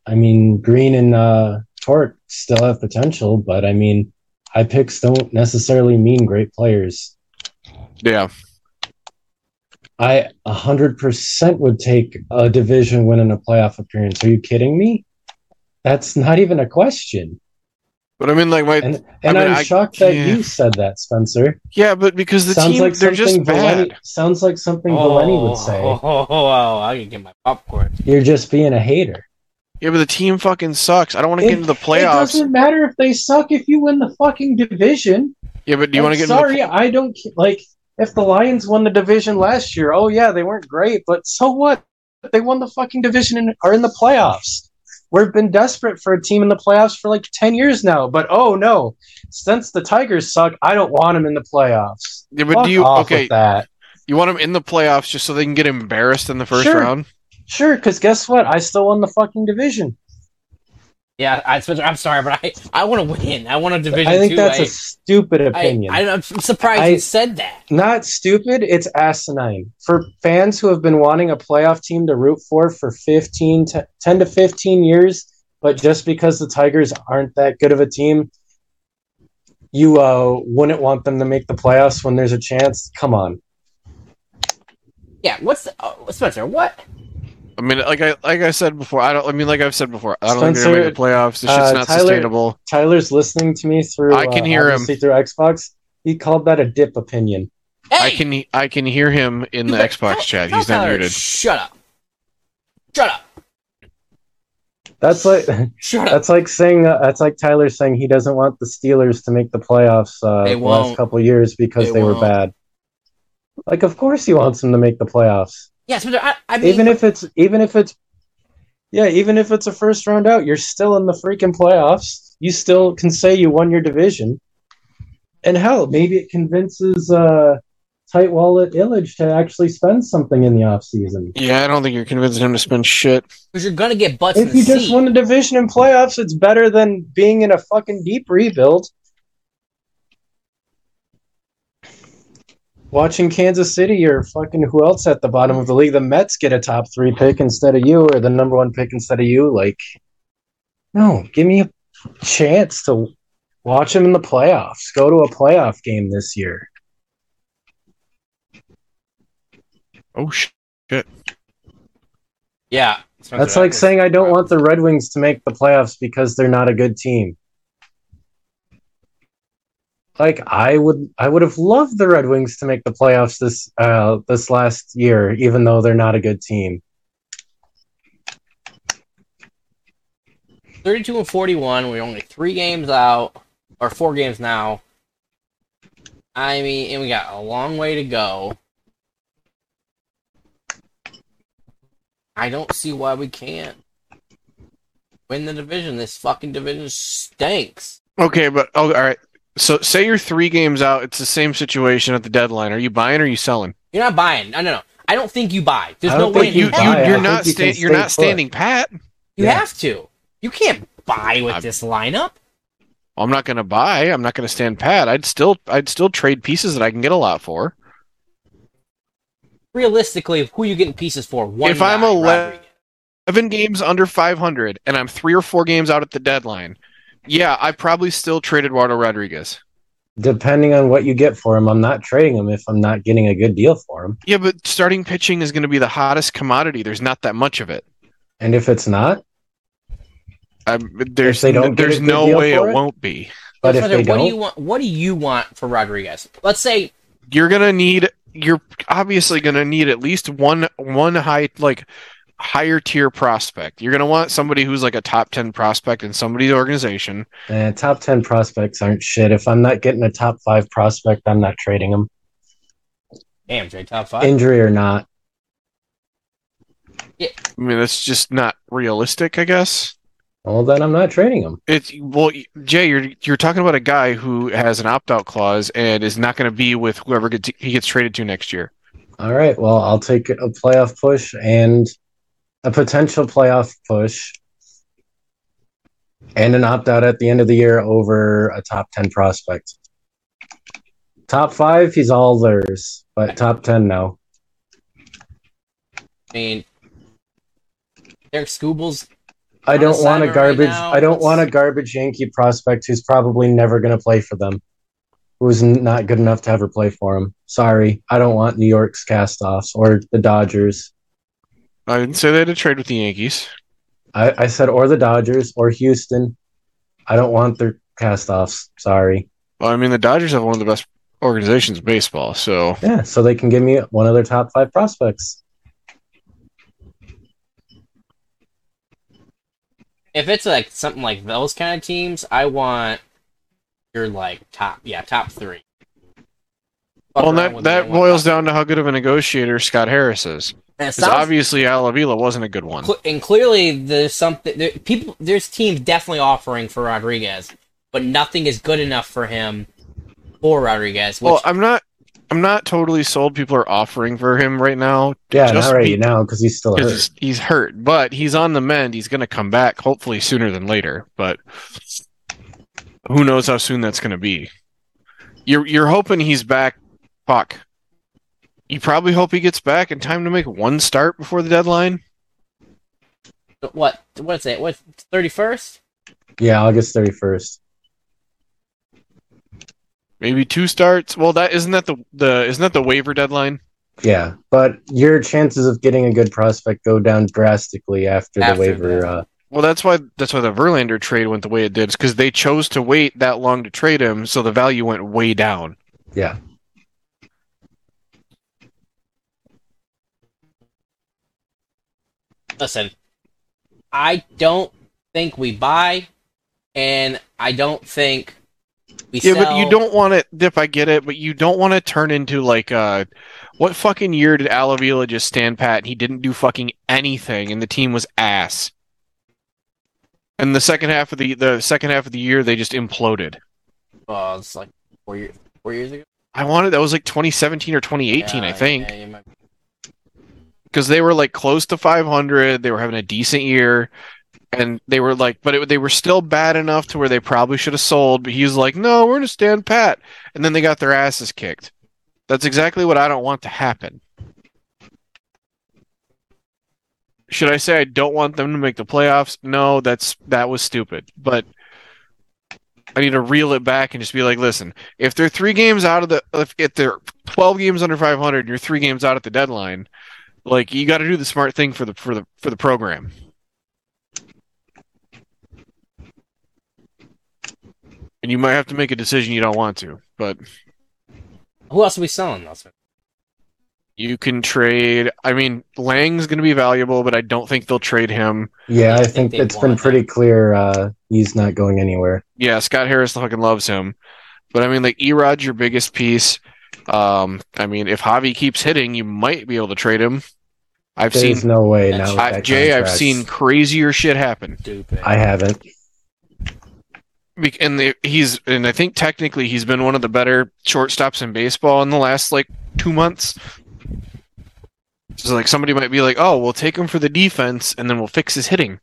[SPEAKER 2] I mean, Greene and uh, Tork still have potential, but I mean, high picks don't necessarily mean great players.
[SPEAKER 3] Yeah,
[SPEAKER 2] I a hundred percent would take a division win and a playoff appearance. Are you kidding me? That's not even a question.
[SPEAKER 3] But I mean, like my
[SPEAKER 2] And and
[SPEAKER 3] I mean,
[SPEAKER 2] I'm
[SPEAKER 3] I-
[SPEAKER 2] shocked that
[SPEAKER 3] yeah.
[SPEAKER 2] you said that, Spencer.
[SPEAKER 3] yeah, but because the
[SPEAKER 2] sounds
[SPEAKER 3] team
[SPEAKER 2] like
[SPEAKER 3] they're just
[SPEAKER 2] something
[SPEAKER 3] bad.
[SPEAKER 2] Sounds like something Valeni would oh, say.
[SPEAKER 1] Oh, oh, oh, oh, I can get my popcorn.
[SPEAKER 2] You're just being a hater.
[SPEAKER 3] Yeah, but the team fucking sucks. I don't want to get into the playoffs.
[SPEAKER 2] It doesn't matter if they suck if you win the fucking division.
[SPEAKER 3] Yeah, but do you want to get
[SPEAKER 2] sorry,
[SPEAKER 3] into
[SPEAKER 2] I don't like if the Lions won the division last year. Oh yeah, they weren't great, but so what? They won the fucking division and are in the playoffs. We've been desperate for a team in the playoffs for like ten years now, but oh no, since the Tigers suck, I don't want them in the playoffs.
[SPEAKER 3] Yeah, but
[SPEAKER 2] Fuck
[SPEAKER 3] do you
[SPEAKER 2] off
[SPEAKER 3] okay?
[SPEAKER 2] with that?
[SPEAKER 3] You want them in the playoffs just so they can get embarrassed in the first
[SPEAKER 2] Sure.
[SPEAKER 3] round?
[SPEAKER 2] Sure, because guess what? I still won the fucking division.
[SPEAKER 1] Yeah, I, Spencer, I'm sorry, but I, I want to win. I want a division
[SPEAKER 2] I think
[SPEAKER 1] two.
[SPEAKER 2] that's
[SPEAKER 1] I,
[SPEAKER 2] a stupid opinion.
[SPEAKER 1] I, am surprised
[SPEAKER 2] I-
[SPEAKER 1] you said that.
[SPEAKER 2] Not stupid, it's asinine. For fans who have been wanting a playoff team to root for for 15 to 10 to 15 years, but just because the Tigers aren't that good of a team, you uh, wouldn't want them to make the playoffs when there's a chance. Come on.
[SPEAKER 1] Yeah, what's the oh, Spencer? What?
[SPEAKER 3] I mean, like I like I said before, I don't. I mean, like I've said before, I don't think they're
[SPEAKER 2] Spencer,
[SPEAKER 3] gonna make the playoffs. This shit's
[SPEAKER 2] uh,
[SPEAKER 3] not
[SPEAKER 2] Tyler-
[SPEAKER 3] sustainable.
[SPEAKER 2] Tyler's listening to me through.
[SPEAKER 3] I can
[SPEAKER 2] uh,
[SPEAKER 3] hear him.
[SPEAKER 2] through Xbox. He called that a dip opinion.
[SPEAKER 1] Hey,
[SPEAKER 3] I can I can hear him in the Xbox chat. He's not muted.
[SPEAKER 1] Shut up. Shut up.
[SPEAKER 2] That's like
[SPEAKER 1] Shut up.
[SPEAKER 2] that's like saying uh, that's like Tyler saying he doesn't want the Steelers to make the playoffs uh, the last couple years because
[SPEAKER 1] They
[SPEAKER 2] they, were bad. Like, of course he wants them to make the playoffs,
[SPEAKER 1] Yeah, Spencer. I, I mean,
[SPEAKER 2] even if it's even if it's yeah, even if it's a first round out, you're still in the freaking playoffs. You still can say you won your division, and hell, maybe it convinces uh, tight wallet Ilitch to actually spend something in the offseason.
[SPEAKER 3] Yeah, I don't think you're convincing him to spend shit.
[SPEAKER 1] because you're gonna get butts in
[SPEAKER 2] If
[SPEAKER 1] the
[SPEAKER 2] you just
[SPEAKER 1] seat.
[SPEAKER 2] won a division in playoffs, it's better than being in a fucking deep rebuild. Watching Kansas City or fucking who else at the bottom of the league, the Mets get a top three pick instead of you, or the number one pick instead of you. Like, no, give me a chance to watch them in the playoffs. Go to a playoff game this year.
[SPEAKER 3] Oh shit.
[SPEAKER 1] yeah,
[SPEAKER 2] That's like saying I don't want the Red Wings to make the playoffs because they're not a good team. Like I would I would have loved the Red Wings to make the playoffs this uh this last year, even though they're not a good team.
[SPEAKER 1] 32 and 41. We're only three games out, or four games now. I mean, and we got a long way to go. I don't see why we can't win the division. This fucking division stinks.
[SPEAKER 3] Okay, but oh, all right. So say you're three games out. It's the same situation at the deadline. Are you buying or are you selling?
[SPEAKER 1] You're not buying. No, no, no. I don't think you buy. There's no way
[SPEAKER 3] You,
[SPEAKER 2] you
[SPEAKER 1] hell
[SPEAKER 3] you
[SPEAKER 2] buy. I
[SPEAKER 3] you're
[SPEAKER 2] think
[SPEAKER 3] not
[SPEAKER 2] you
[SPEAKER 3] sta- you're
[SPEAKER 2] stay
[SPEAKER 3] not
[SPEAKER 2] put.
[SPEAKER 3] standing pat.
[SPEAKER 1] You
[SPEAKER 2] Yeah.
[SPEAKER 1] have to. You can't buy with
[SPEAKER 3] I-
[SPEAKER 1] this lineup.
[SPEAKER 3] I'm not going to buy. I'm not going to stand pat. I'd still I'd still trade pieces that I can get a lot for.
[SPEAKER 1] Realistically, who are you getting pieces for? One
[SPEAKER 3] If I'm
[SPEAKER 1] guy,
[SPEAKER 3] a le-
[SPEAKER 1] Rodriguez.
[SPEAKER 3] Seven games under 500, and I'm three or four games out at the deadline. Yeah, I probably still traded Eduardo Rodriguez.
[SPEAKER 2] Depending on what you get for him, I'm not trading him if I'm not getting a good deal for him.
[SPEAKER 3] Yeah, but starting pitching is going to be the hottest commodity. There's not that much of it.
[SPEAKER 2] And if it's not,
[SPEAKER 3] Um, there's
[SPEAKER 2] they don't
[SPEAKER 3] there's no way it,
[SPEAKER 2] it?
[SPEAKER 3] won't be.
[SPEAKER 2] but if
[SPEAKER 1] Spencer,
[SPEAKER 2] they
[SPEAKER 1] what do you
[SPEAKER 2] don't,
[SPEAKER 1] want? What do you want for Rodriguez? Let's say
[SPEAKER 3] You're gonna need. You're obviously gonna need at least one one high like higher tier prospect. You're gonna want somebody who's like a top ten prospect in somebody's organization.
[SPEAKER 2] eh, top ten prospects aren't shit. If I'm not getting a top five prospect, I'm not trading them.
[SPEAKER 1] Damn, Jay, top five.
[SPEAKER 2] injury or not. Yeah.
[SPEAKER 3] I mean, that's just not realistic. I guess.
[SPEAKER 2] Well, then I'm not trading him.
[SPEAKER 3] It's well, Jay. You're you're talking about a guy who has an opt out clause and is not going to be with whoever gets, he gets traded to next year.
[SPEAKER 2] All right. Well, I'll take a playoff push and a potential playoff push and an opt out at the end of the year over a top 10 prospect. Top five, he's all theirs, but top 10, no.
[SPEAKER 1] I mean, Tarik Skubal's.
[SPEAKER 2] I don't want a
[SPEAKER 1] assignment right
[SPEAKER 2] garbage. I don't want a garbage Yankee prospect who's probably never going to play for them. Who's not good enough to ever play for him. Sorry, I don't want New York's castoffs or the Dodgers.
[SPEAKER 3] I didn't say they had to trade with the Yankees.
[SPEAKER 2] I, I said or the Dodgers or Houston. I don't want their castoffs. Sorry.
[SPEAKER 3] Well, I mean, the Dodgers have one of the best organizations in baseball, so
[SPEAKER 2] Yeah, so they can give me one of their top five prospects.
[SPEAKER 1] If it's like something like those kind of teams, I want your like top, yeah, top three. Fuck
[SPEAKER 3] well, that that
[SPEAKER 1] it, I want
[SPEAKER 3] boils down to how good of a negotiator Scott Harris is.
[SPEAKER 1] Three.
[SPEAKER 3] Because obviously Al Avila wasn't a good one.
[SPEAKER 1] cl- and clearly, there's something. There, people, there's teams definitely offering for Rodriguez, but nothing is good enough for him or Rodriguez. Which
[SPEAKER 3] Well, I'm not. I'm not totally sold. People are offering for him right now.
[SPEAKER 2] Yeah,
[SPEAKER 3] Just
[SPEAKER 2] not right
[SPEAKER 3] be-
[SPEAKER 2] now because he's still hurt.
[SPEAKER 3] He's hurt, but he's on the mend. He's going to come back, hopefully sooner than later. But who knows how soon that's going to be? You're you're hoping he's back. Fuck. You probably hope he gets back in time to make one start before the deadline.
[SPEAKER 1] what? What's it? What? Thirty first?
[SPEAKER 2] Yeah, August thirty first.
[SPEAKER 3] Maybe two starts. Well, that isn't that the the isn't that the waiver deadline?
[SPEAKER 2] Yeah, but your chances of getting a good prospect go down drastically after,
[SPEAKER 1] After
[SPEAKER 2] the waiver.
[SPEAKER 1] that.
[SPEAKER 2] Uh,
[SPEAKER 3] Well, that's why that's why the Verlander trade went the way it did, because they chose to wait that long to trade him, so the value went way down.
[SPEAKER 2] yeah,
[SPEAKER 1] Listen, I don't think we buy, and I don't think we
[SPEAKER 3] Yeah,
[SPEAKER 1] sell.
[SPEAKER 3] but you don't want it, Dip. I get it, but you don't want to turn into like uh, what fucking year did Al Avila just stand pat? and He didn't do fucking anything, and the team was ass. And the second half of the the second half of the year, they just imploded.
[SPEAKER 1] Oh, it's like four years, four years ago.
[SPEAKER 3] I wanted that was like 2017 or 2018, I think.
[SPEAKER 1] yeah,
[SPEAKER 3] because they were like close to 500. They were having a decent year, and they were like, but it, they were still bad enough to where they probably should have sold. But he was like, "No, we're gonna stand pat," and then they got their asses kicked. That's exactly what I don't want to happen. Should I say I don't want them to make the playoffs? No, that's that was stupid. But I need to reel it back and just be like, listen, if they're three games out of the, if, if they're twelve games under five hundred, and you're three games out at the deadline like you got to do the smart thing for the for the for the program. And you might have to make a decision you don't want to, but
[SPEAKER 1] Who else are we selling? Nelson?
[SPEAKER 3] you can trade. I mean, Lange's going to be valuable, but I don't think they'll trade him.
[SPEAKER 2] yeah.
[SPEAKER 1] I
[SPEAKER 2] I
[SPEAKER 1] think
[SPEAKER 2] think it's been
[SPEAKER 1] want
[SPEAKER 2] pretty clear uh, he's not going anywhere.
[SPEAKER 3] Yeah, Scott Harris fucking loves him, but I mean, like Erod's your biggest piece. Um, I mean, if Javi keeps hitting, you might be able to trade him. I've
[SPEAKER 2] There's
[SPEAKER 3] seen
[SPEAKER 2] no way
[SPEAKER 1] That's-
[SPEAKER 2] now. with
[SPEAKER 3] I, Jay. I've seen crazier shit happen.
[SPEAKER 1] Stupid.
[SPEAKER 2] I haven't.
[SPEAKER 3] Bec- and the, he's and I think technically he's been one of the better shortstops in baseball in the last like two months. So like somebody might be like, "Oh, we'll take him for the defense, and then we'll fix his hitting."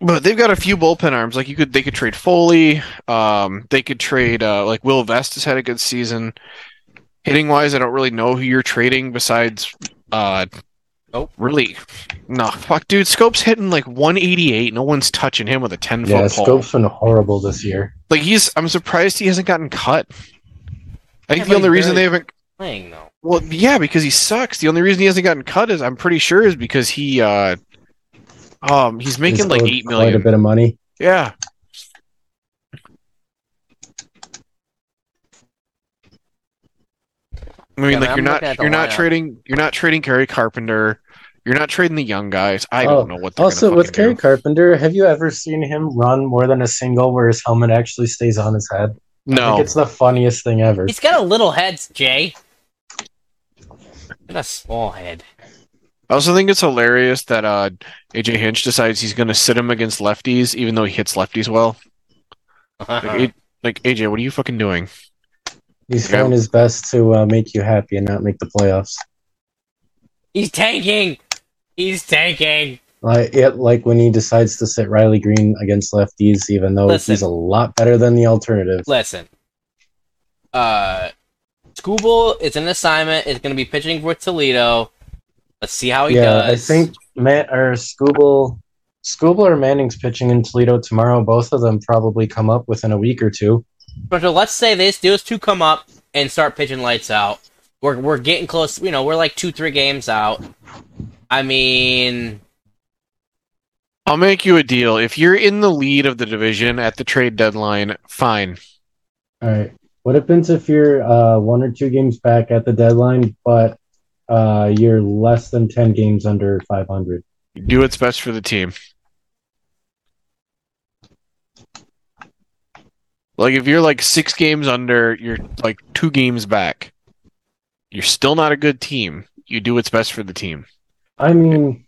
[SPEAKER 3] But they've got a few bullpen arms. Like you could, they could trade Foley. Um, they could trade uh, like Will Vest has had a good season. Hitting wise, I don't really know who you're trading besides. Uh,
[SPEAKER 1] Nope.
[SPEAKER 3] Really, no. Fuck, dude. Schoop's hitting like 188. No one's touching him with a 10 foot
[SPEAKER 2] Yeah,
[SPEAKER 3] pole.
[SPEAKER 2] Schoop's been horrible this year.
[SPEAKER 3] Like he's. I'm surprised he hasn't gotten cut. I think
[SPEAKER 1] Yeah,
[SPEAKER 3] the only reason they haven't.
[SPEAKER 1] playing though.
[SPEAKER 3] Well, yeah, because he sucks. The only reason he hasn't gotten cut is I'm pretty sure is because he. uh Um, he's making
[SPEAKER 2] He's
[SPEAKER 3] like eight million.
[SPEAKER 2] Quite a bit of money.
[SPEAKER 3] Yeah. I mean,
[SPEAKER 1] Yeah,
[SPEAKER 3] like
[SPEAKER 1] I'm
[SPEAKER 3] you're not
[SPEAKER 1] looking at the
[SPEAKER 3] you're not
[SPEAKER 1] lineup.
[SPEAKER 3] trading you're not trading Kerry Carpenter. You're not trading the young guys. I
[SPEAKER 2] Oh,
[SPEAKER 3] don't know what. They're
[SPEAKER 2] Also, with
[SPEAKER 3] fucking
[SPEAKER 2] Kerry
[SPEAKER 3] do.
[SPEAKER 2] Carpenter, have you ever seen him run more than a single where his helmet actually stays on his head? I
[SPEAKER 3] no,
[SPEAKER 2] think it's the funniest thing ever.
[SPEAKER 1] He's got a little head, Jay. Got a small head.
[SPEAKER 3] I also think it's hilarious that uh, AJ Hinch decides he's going to sit him against lefties, even though he hits lefties well. Like, A- like AJ, what are you fucking doing?
[SPEAKER 2] He's
[SPEAKER 3] Yeah.
[SPEAKER 2] trying his best to uh, make you happy and not make the playoffs.
[SPEAKER 1] He's tanking. He's tanking.
[SPEAKER 2] Like it, like when he decides to sit Riley Greene against lefties, even though
[SPEAKER 1] Listen.
[SPEAKER 2] he's a lot better than the alternative.
[SPEAKER 1] Listen. Uh, Skubal is an assignment. Is going to be pitching for Toledo. Let's see how he
[SPEAKER 2] yeah, I think Matt or Skubal, Skubal or Manning's pitching in Toledo tomorrow. Both of them probably come up within a week or two.
[SPEAKER 1] But let's say this those two come up and start pitching lights out. We're we're getting close. You know, we're like two three games out. I mean,
[SPEAKER 3] I'll make you a deal. If you're in the lead of the division at the trade deadline, fine.
[SPEAKER 2] All right. What happens if you're uh, one or two games back at the deadline, but uh, you're less than ten games under 500?
[SPEAKER 3] Do what's best for the team. Like if you're like six games under, you're like two games back. You're still not a good team. You do what's best for the team.
[SPEAKER 2] I mean,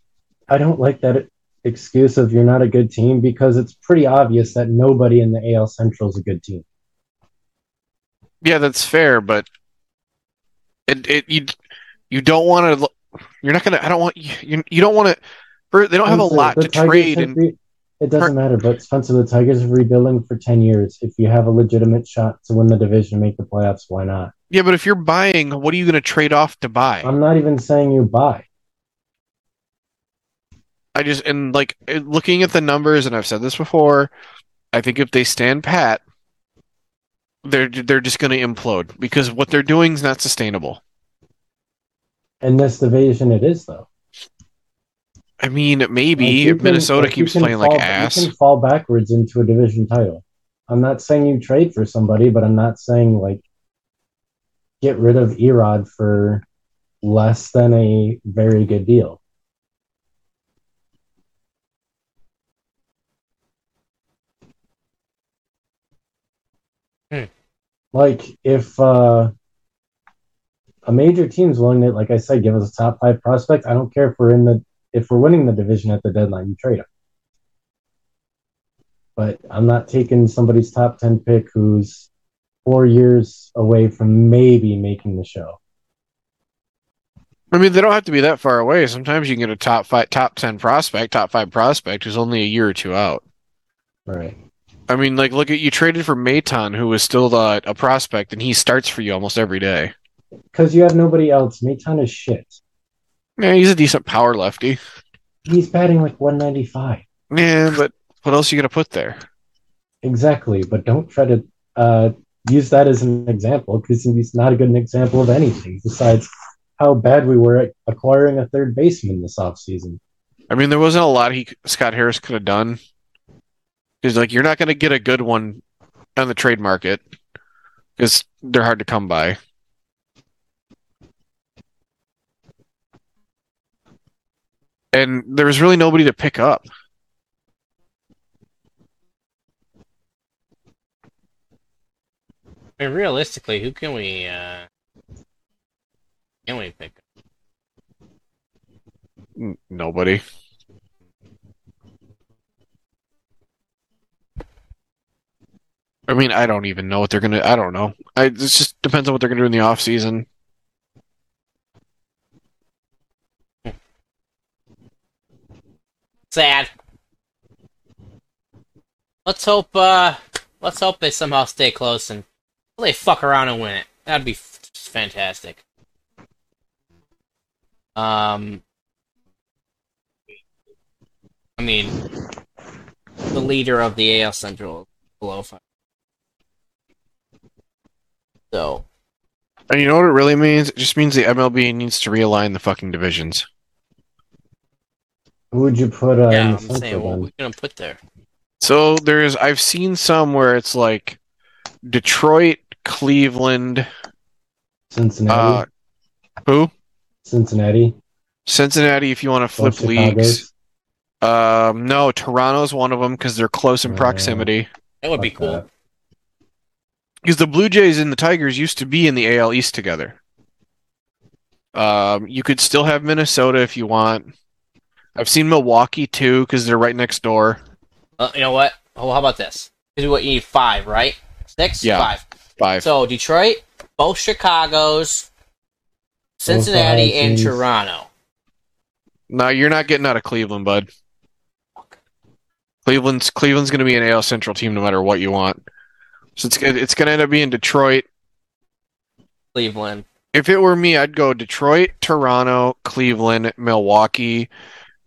[SPEAKER 2] I don't like that excuse of you're not a good team because it's pretty obvious that nobody in the AL Central is a good team.
[SPEAKER 3] Yeah, that's fair, but it it you you don't want to. You're not gonna. I don't want you. You don't want to. They don't have a lot to trade, and
[SPEAKER 2] it doesn't matter. But Spencer, the Tigers are rebuilding for ten years. If you have a legitimate shot to win the division, make the playoffs, why not?
[SPEAKER 3] yeah. But if you're buying, what are you gonna trade off to buy?
[SPEAKER 2] I'm not even saying you buy.
[SPEAKER 3] I just and like looking at the numbers, and I've said this before. I think if they stand pat, they're they're just going to implode because what they're doing is not sustainable.
[SPEAKER 2] In this division, it is though.
[SPEAKER 3] I mean, maybe if Minnesota
[SPEAKER 2] like, you
[SPEAKER 3] keeps
[SPEAKER 2] can
[SPEAKER 3] playing
[SPEAKER 2] fall-
[SPEAKER 3] like ass.
[SPEAKER 2] You can fall backwards into a division title. I'm not saying you trade for somebody, but I'm not saying like get rid of Erod for less than a very good deal.
[SPEAKER 1] Hmm.
[SPEAKER 2] Like if uh, a major team's willing to, like I said, give us a top five prospect, I don't care if we're in the if we're winning the division at the deadline, you trade him. But I'm not taking somebody's top ten pick who's four years away from maybe making the show.
[SPEAKER 3] I mean, they don't have to be that far away. Sometimes you can get a top five, top ten prospect, top five prospect who's only a year or two out.
[SPEAKER 2] Right.
[SPEAKER 3] I mean, like, look at you traded for Maton, who was still the, a prospect, and he starts for you almost every day.
[SPEAKER 2] Because you have nobody else. Maton is shit.
[SPEAKER 3] Yeah, he's a decent power lefty.
[SPEAKER 2] He's batting like 195.
[SPEAKER 3] Yeah, but what else are you gonna put there?
[SPEAKER 2] Exactly. But don't try to uh, use that as an example because he's not a good example of anything besides how bad we were at acquiring a third baseman this offseason.
[SPEAKER 3] I mean, there wasn't a lot he Scott Harris could have done. He's like you're not gonna get a good one on the trade market because they're hard to come by. And there was really nobody to pick up.
[SPEAKER 1] I mean, realistically, who can we uh can we pick?
[SPEAKER 3] up? Nobody. I mean, I don't even know what they're gonna. I don't know. I it just depends on what they're gonna do in the off season.
[SPEAKER 1] Sad. Let's hope. uh Let's hope they somehow stay close and they fuck around and win it. That'd be f- fantastic. Um, I mean, the leader of the AL Central below five. So
[SPEAKER 3] And you know what it really means? It just means the MLB needs to realign the fucking divisions.
[SPEAKER 2] Who would you put uh, in
[SPEAKER 1] yeah,
[SPEAKER 2] the
[SPEAKER 1] I'm saying, what are we gonna put there?
[SPEAKER 3] So there's I've seen some where it's like Detroit, Cleveland,
[SPEAKER 2] Cincinnati.
[SPEAKER 3] uh, who?
[SPEAKER 2] Cincinnati.
[SPEAKER 3] Cincinnati. If you want to
[SPEAKER 2] or
[SPEAKER 3] flip leagues,
[SPEAKER 2] Chicago's.
[SPEAKER 3] um, no, Toronto's one of them because they're close in
[SPEAKER 2] Uh,
[SPEAKER 3] proximity.
[SPEAKER 1] That would be cool.
[SPEAKER 3] Because the Blue Jays and the Tigers used to be in the AL East together. Um, you could still have Minnesota if you want. I've seen Milwaukee too because they're right next door.
[SPEAKER 1] Uh, you know what? Oh, how about this? This is what you need five, right? Six,
[SPEAKER 3] Yeah.
[SPEAKER 1] five.
[SPEAKER 3] Five.
[SPEAKER 1] So Detroit, both Chicago's, Cincinnati, and
[SPEAKER 2] teams.
[SPEAKER 1] Toronto.
[SPEAKER 3] no, you're not getting out of Cleveland, bud. Cleveland's Cleveland's going to be an AL Central team no matter what you want. So it's gonna, it's going to end up being Detroit.
[SPEAKER 1] Cleveland.
[SPEAKER 3] If it were me, I'd go Detroit, Toronto, Cleveland, Milwaukee,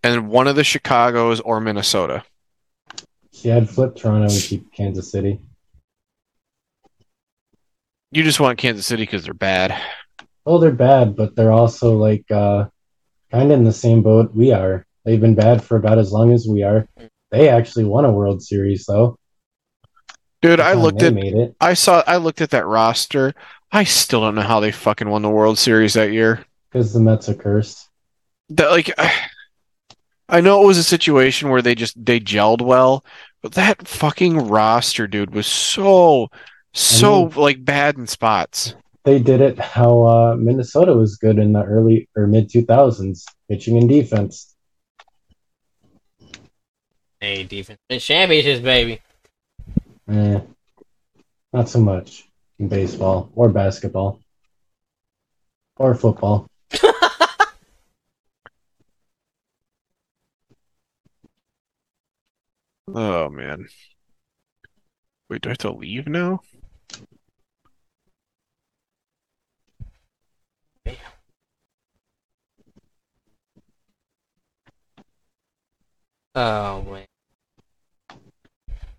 [SPEAKER 3] and one of the Chicago's or Minnesota.
[SPEAKER 2] See, I'd flip Toronto and keep Kansas City.
[SPEAKER 3] You just want Kansas City because they're bad.
[SPEAKER 2] Oh, they're bad, but they're also like uh, kind of in the same boat we are. They've been bad for about as long as we are. They actually won a World Series though.
[SPEAKER 3] Dude, I looked at
[SPEAKER 2] it
[SPEAKER 3] I saw I looked at that roster. I still don't know how they fucking won the World Series that year.
[SPEAKER 2] because the Mets are cursed.
[SPEAKER 3] That like I know it was a situation where they just they gelled well, but that fucking roster, dude, was so so
[SPEAKER 2] mean-
[SPEAKER 3] like bad in spots.
[SPEAKER 2] They did it how uh, Minnesota was good in the early or mid two thousands, pitching and defense.
[SPEAKER 1] Hey, defense. It's championships, baby.
[SPEAKER 2] Eh, not so much in baseball or basketball or football.
[SPEAKER 3] Oh man. Wait, do I have to leave now?
[SPEAKER 1] Oh man.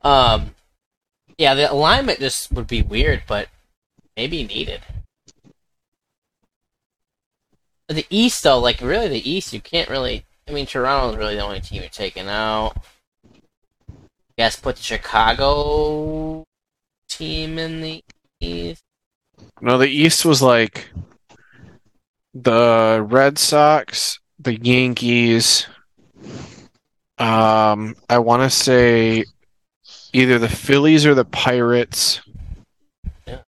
[SPEAKER 1] Um. Yeah, the alignment just would be weird, but maybe needed. The East, though, like really, the East, you can't really. I mean, Toronto's really the only team you're taking out. Guess put the Chicago team in the East.
[SPEAKER 3] No, the East was like the Red Sox, the Yankees. Um, I want to say either the Phillies or the Pirates.
[SPEAKER 1] Yeah.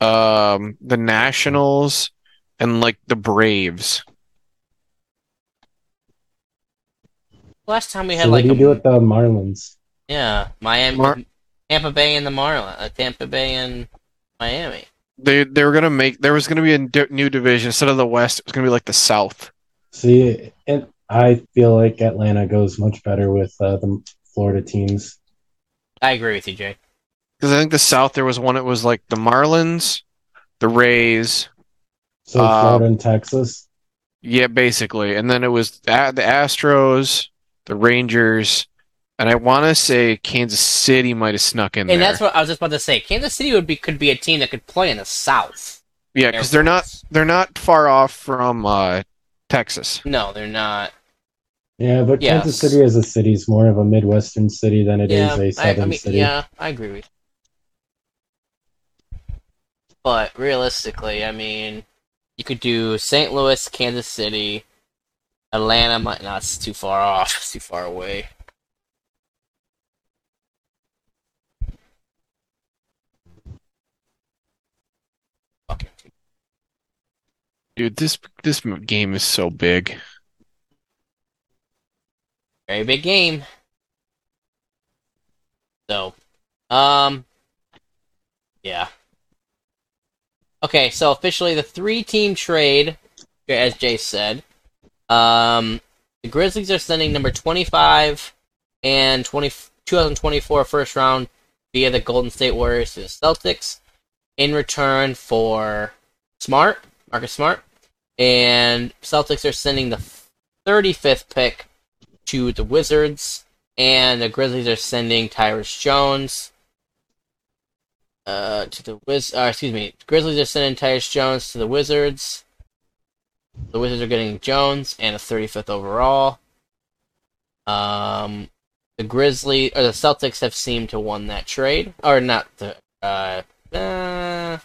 [SPEAKER 3] Um, the Nationals and like the Braves.
[SPEAKER 1] Last time we had
[SPEAKER 2] So what
[SPEAKER 1] like
[SPEAKER 2] do you
[SPEAKER 1] a,
[SPEAKER 2] do with the Marlins?
[SPEAKER 1] Yeah, Miami,
[SPEAKER 3] Mar-
[SPEAKER 1] Tampa Bay, and the Marlins. Uh, Tampa Bay and Miami.
[SPEAKER 3] They they were gonna make there was gonna be a new division instead of the West. It was gonna be like the South.
[SPEAKER 2] See, and I feel like Atlanta goes much better with uh, the Florida teams.
[SPEAKER 1] I agree with you, Jay.
[SPEAKER 3] Because I think the South there was one. It was like the Marlins, the Rays,
[SPEAKER 2] So
[SPEAKER 3] Um,
[SPEAKER 2] Florida and Texas.
[SPEAKER 3] Yeah, basically. And then it was a- the Astros, the Rangers, and I want to say Kansas City might have snuck in
[SPEAKER 1] And
[SPEAKER 3] there.
[SPEAKER 1] And that's what I was just about to say. Kansas City would be could be a team that could play in the South.
[SPEAKER 3] yeah, because they're not they're not far off from uh, Texas.
[SPEAKER 1] No, they're not.
[SPEAKER 2] Yeah, but
[SPEAKER 1] Yes.
[SPEAKER 2] Kansas City as a city is more of a Midwestern city than it is
[SPEAKER 1] yeah,
[SPEAKER 2] a
[SPEAKER 1] I,
[SPEAKER 2] southern
[SPEAKER 1] I mean,
[SPEAKER 2] city.
[SPEAKER 1] yeah, I agree with. you. But realistically, I mean, you could do St. Louis, Kansas City, Atlanta. Might not. It's too far off. It's too far away. Fucking
[SPEAKER 3] Dude, this this game is so big.
[SPEAKER 1] Very big game. So, um, yeah. Okay, so officially the three-team trade, as Jay said, um, the Grizzlies are sending number 25 and 20, 2024 first round via the Golden State Warriors to the Celtics in return for Smart, Marcus Smart, and Celtics are sending the 35th pick to the Wizards, and the Grizzlies are sending Tyus Jones uh, to the Wiz. Uh, excuse me, Grizzlies are sending Tyus Jones to the Wizards. The Wizards are getting Jones and a 35th overall. Um, the Grizzlies or the Celtics have seemed to won that trade, or not the. Uh, uh,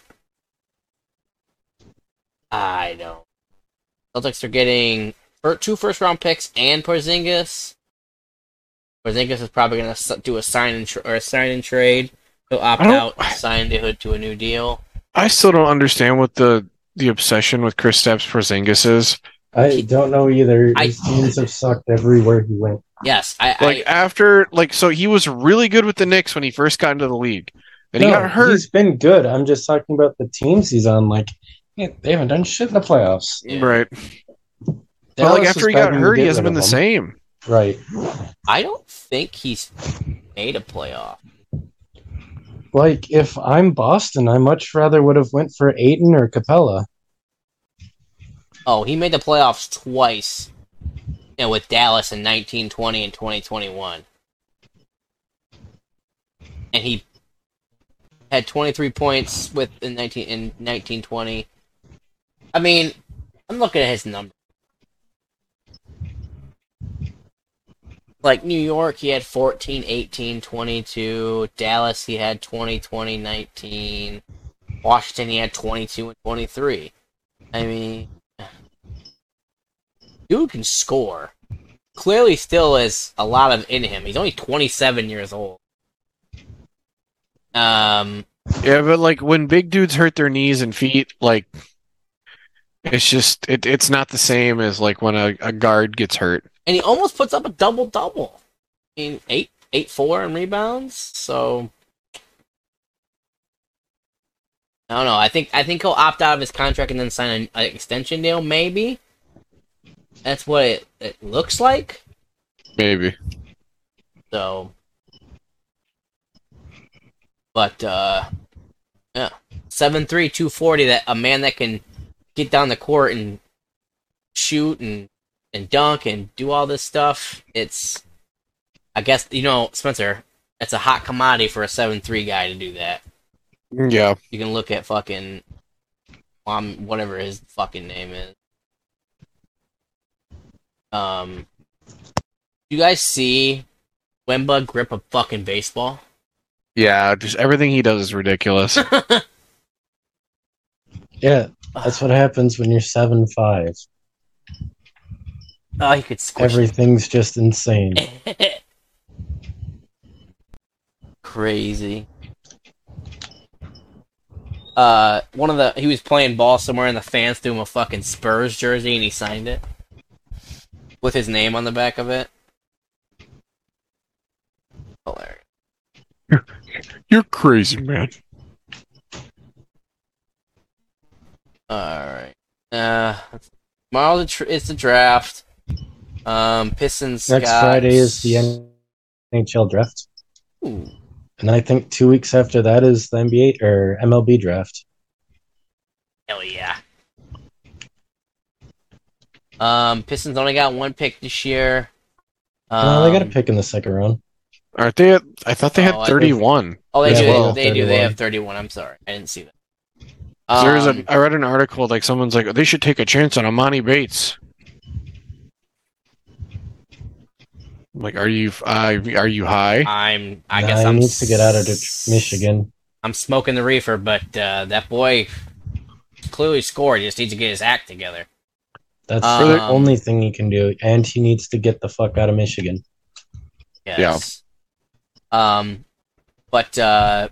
[SPEAKER 1] I don't. Celtics are getting two first round picks and Porzingis. Porzingis is probably going to do a sign and tra- or a sign and trade. He'll opt out, sign the hood to a new deal.
[SPEAKER 3] I still don't understand what the the obsession with Kristaps Porzingis is.
[SPEAKER 2] I don't know either.
[SPEAKER 1] I-
[SPEAKER 2] His teams have sucked everywhere he went.
[SPEAKER 1] Yes, I,
[SPEAKER 3] Like
[SPEAKER 1] I
[SPEAKER 3] after like so he was really good with the Knicks when he first got into the league. Then he got hurt.
[SPEAKER 2] He's been good. I'm just talking about the teams he's on. Like yeah, they haven't done shit in the playoffs.
[SPEAKER 1] yeah.
[SPEAKER 3] Right. But like after he got hurt, he hasn't been the
[SPEAKER 2] him.
[SPEAKER 3] same.
[SPEAKER 2] Right.
[SPEAKER 1] I don't think he's made a playoff.
[SPEAKER 2] Like if I'm Boston, I much rather would have went for Ayton or Capela.
[SPEAKER 1] Oh, he made the playoffs twice. You know, with Dallas in 1920 and 2021. And he had 23 points with in 19 in 1920. I mean, I'm looking at his number. Like New York, he had 14, 18, 22. Dallas, he had 20, 20, 19. Washington, he had 22 and 23. I mean, dude can score. Clearly, still has a lot of in him. He's only 27 years old. Um,
[SPEAKER 3] Yeah, but like when big dudes hurt their knees and feet, like it's just it, it's not the same as like when a, a guard gets hurt.
[SPEAKER 1] and he almost puts up a double double. in eight, eight, four in rebounds. So I don't know. I think I think he'll opt out of his contract and then sign an, an extension deal. Maybe that's what it, it looks like.
[SPEAKER 3] Maybe.
[SPEAKER 1] So, but uh, yeah, seven three two forty. That a man that can get down the court and shoot and and dunk and do all this stuff. It's, I guess you know, Spencer. It's a hot commodity for a seven three guy to do that.
[SPEAKER 3] Yeah.
[SPEAKER 1] You can look at fucking um whatever his fucking name is. Um, you guys see Wemba grip a fucking baseball?
[SPEAKER 3] Yeah, just everything he does is ridiculous.
[SPEAKER 2] Yeah, that's what happens when you're seven five.
[SPEAKER 1] Oh, he could squish.
[SPEAKER 2] Everything's just insane.
[SPEAKER 1] Crazy. Uh, one of the he was playing ball somewhere, and the fans threw him a fucking Spurs jersey, and he signed it with his name on the back of it. Hilarious.
[SPEAKER 3] You're crazy, man.
[SPEAKER 1] All right. Uh, tomorrow the tr- it's the draft. Um, Pistons.
[SPEAKER 2] Next
[SPEAKER 1] got-
[SPEAKER 2] Friday is the NHL draft,
[SPEAKER 1] Ooh.
[SPEAKER 2] and I think two weeks after that is the NBA or MLB draft.
[SPEAKER 1] Hell yeah. Um, Pistons only got one pick this year. Um,
[SPEAKER 2] no, they got a pick in the second round.
[SPEAKER 3] Aren't they? At, I thought they had
[SPEAKER 1] Oh, I think-
[SPEAKER 3] 31.
[SPEAKER 1] Oh, they
[SPEAKER 2] Yeah,
[SPEAKER 1] do.
[SPEAKER 2] well,
[SPEAKER 1] they do. They have thirty-one. I'm sorry, I didn't see that.
[SPEAKER 3] So There's
[SPEAKER 1] Um,
[SPEAKER 3] a. I read an article like someone's like they should take a chance on Emoni Bates. I'm like, are you? Uh, are you high?
[SPEAKER 1] I'm. I
[SPEAKER 2] Nah,
[SPEAKER 1] guess I'm.
[SPEAKER 2] needs to get out of Michigan.
[SPEAKER 1] I'm smoking the reefer, but uh, that boy clearly scored. He just needs to get his act together.
[SPEAKER 2] That's
[SPEAKER 1] Um,
[SPEAKER 2] the only thing he can do, and he needs to get the fuck out of Michigan.
[SPEAKER 1] Yes. Um, but uh,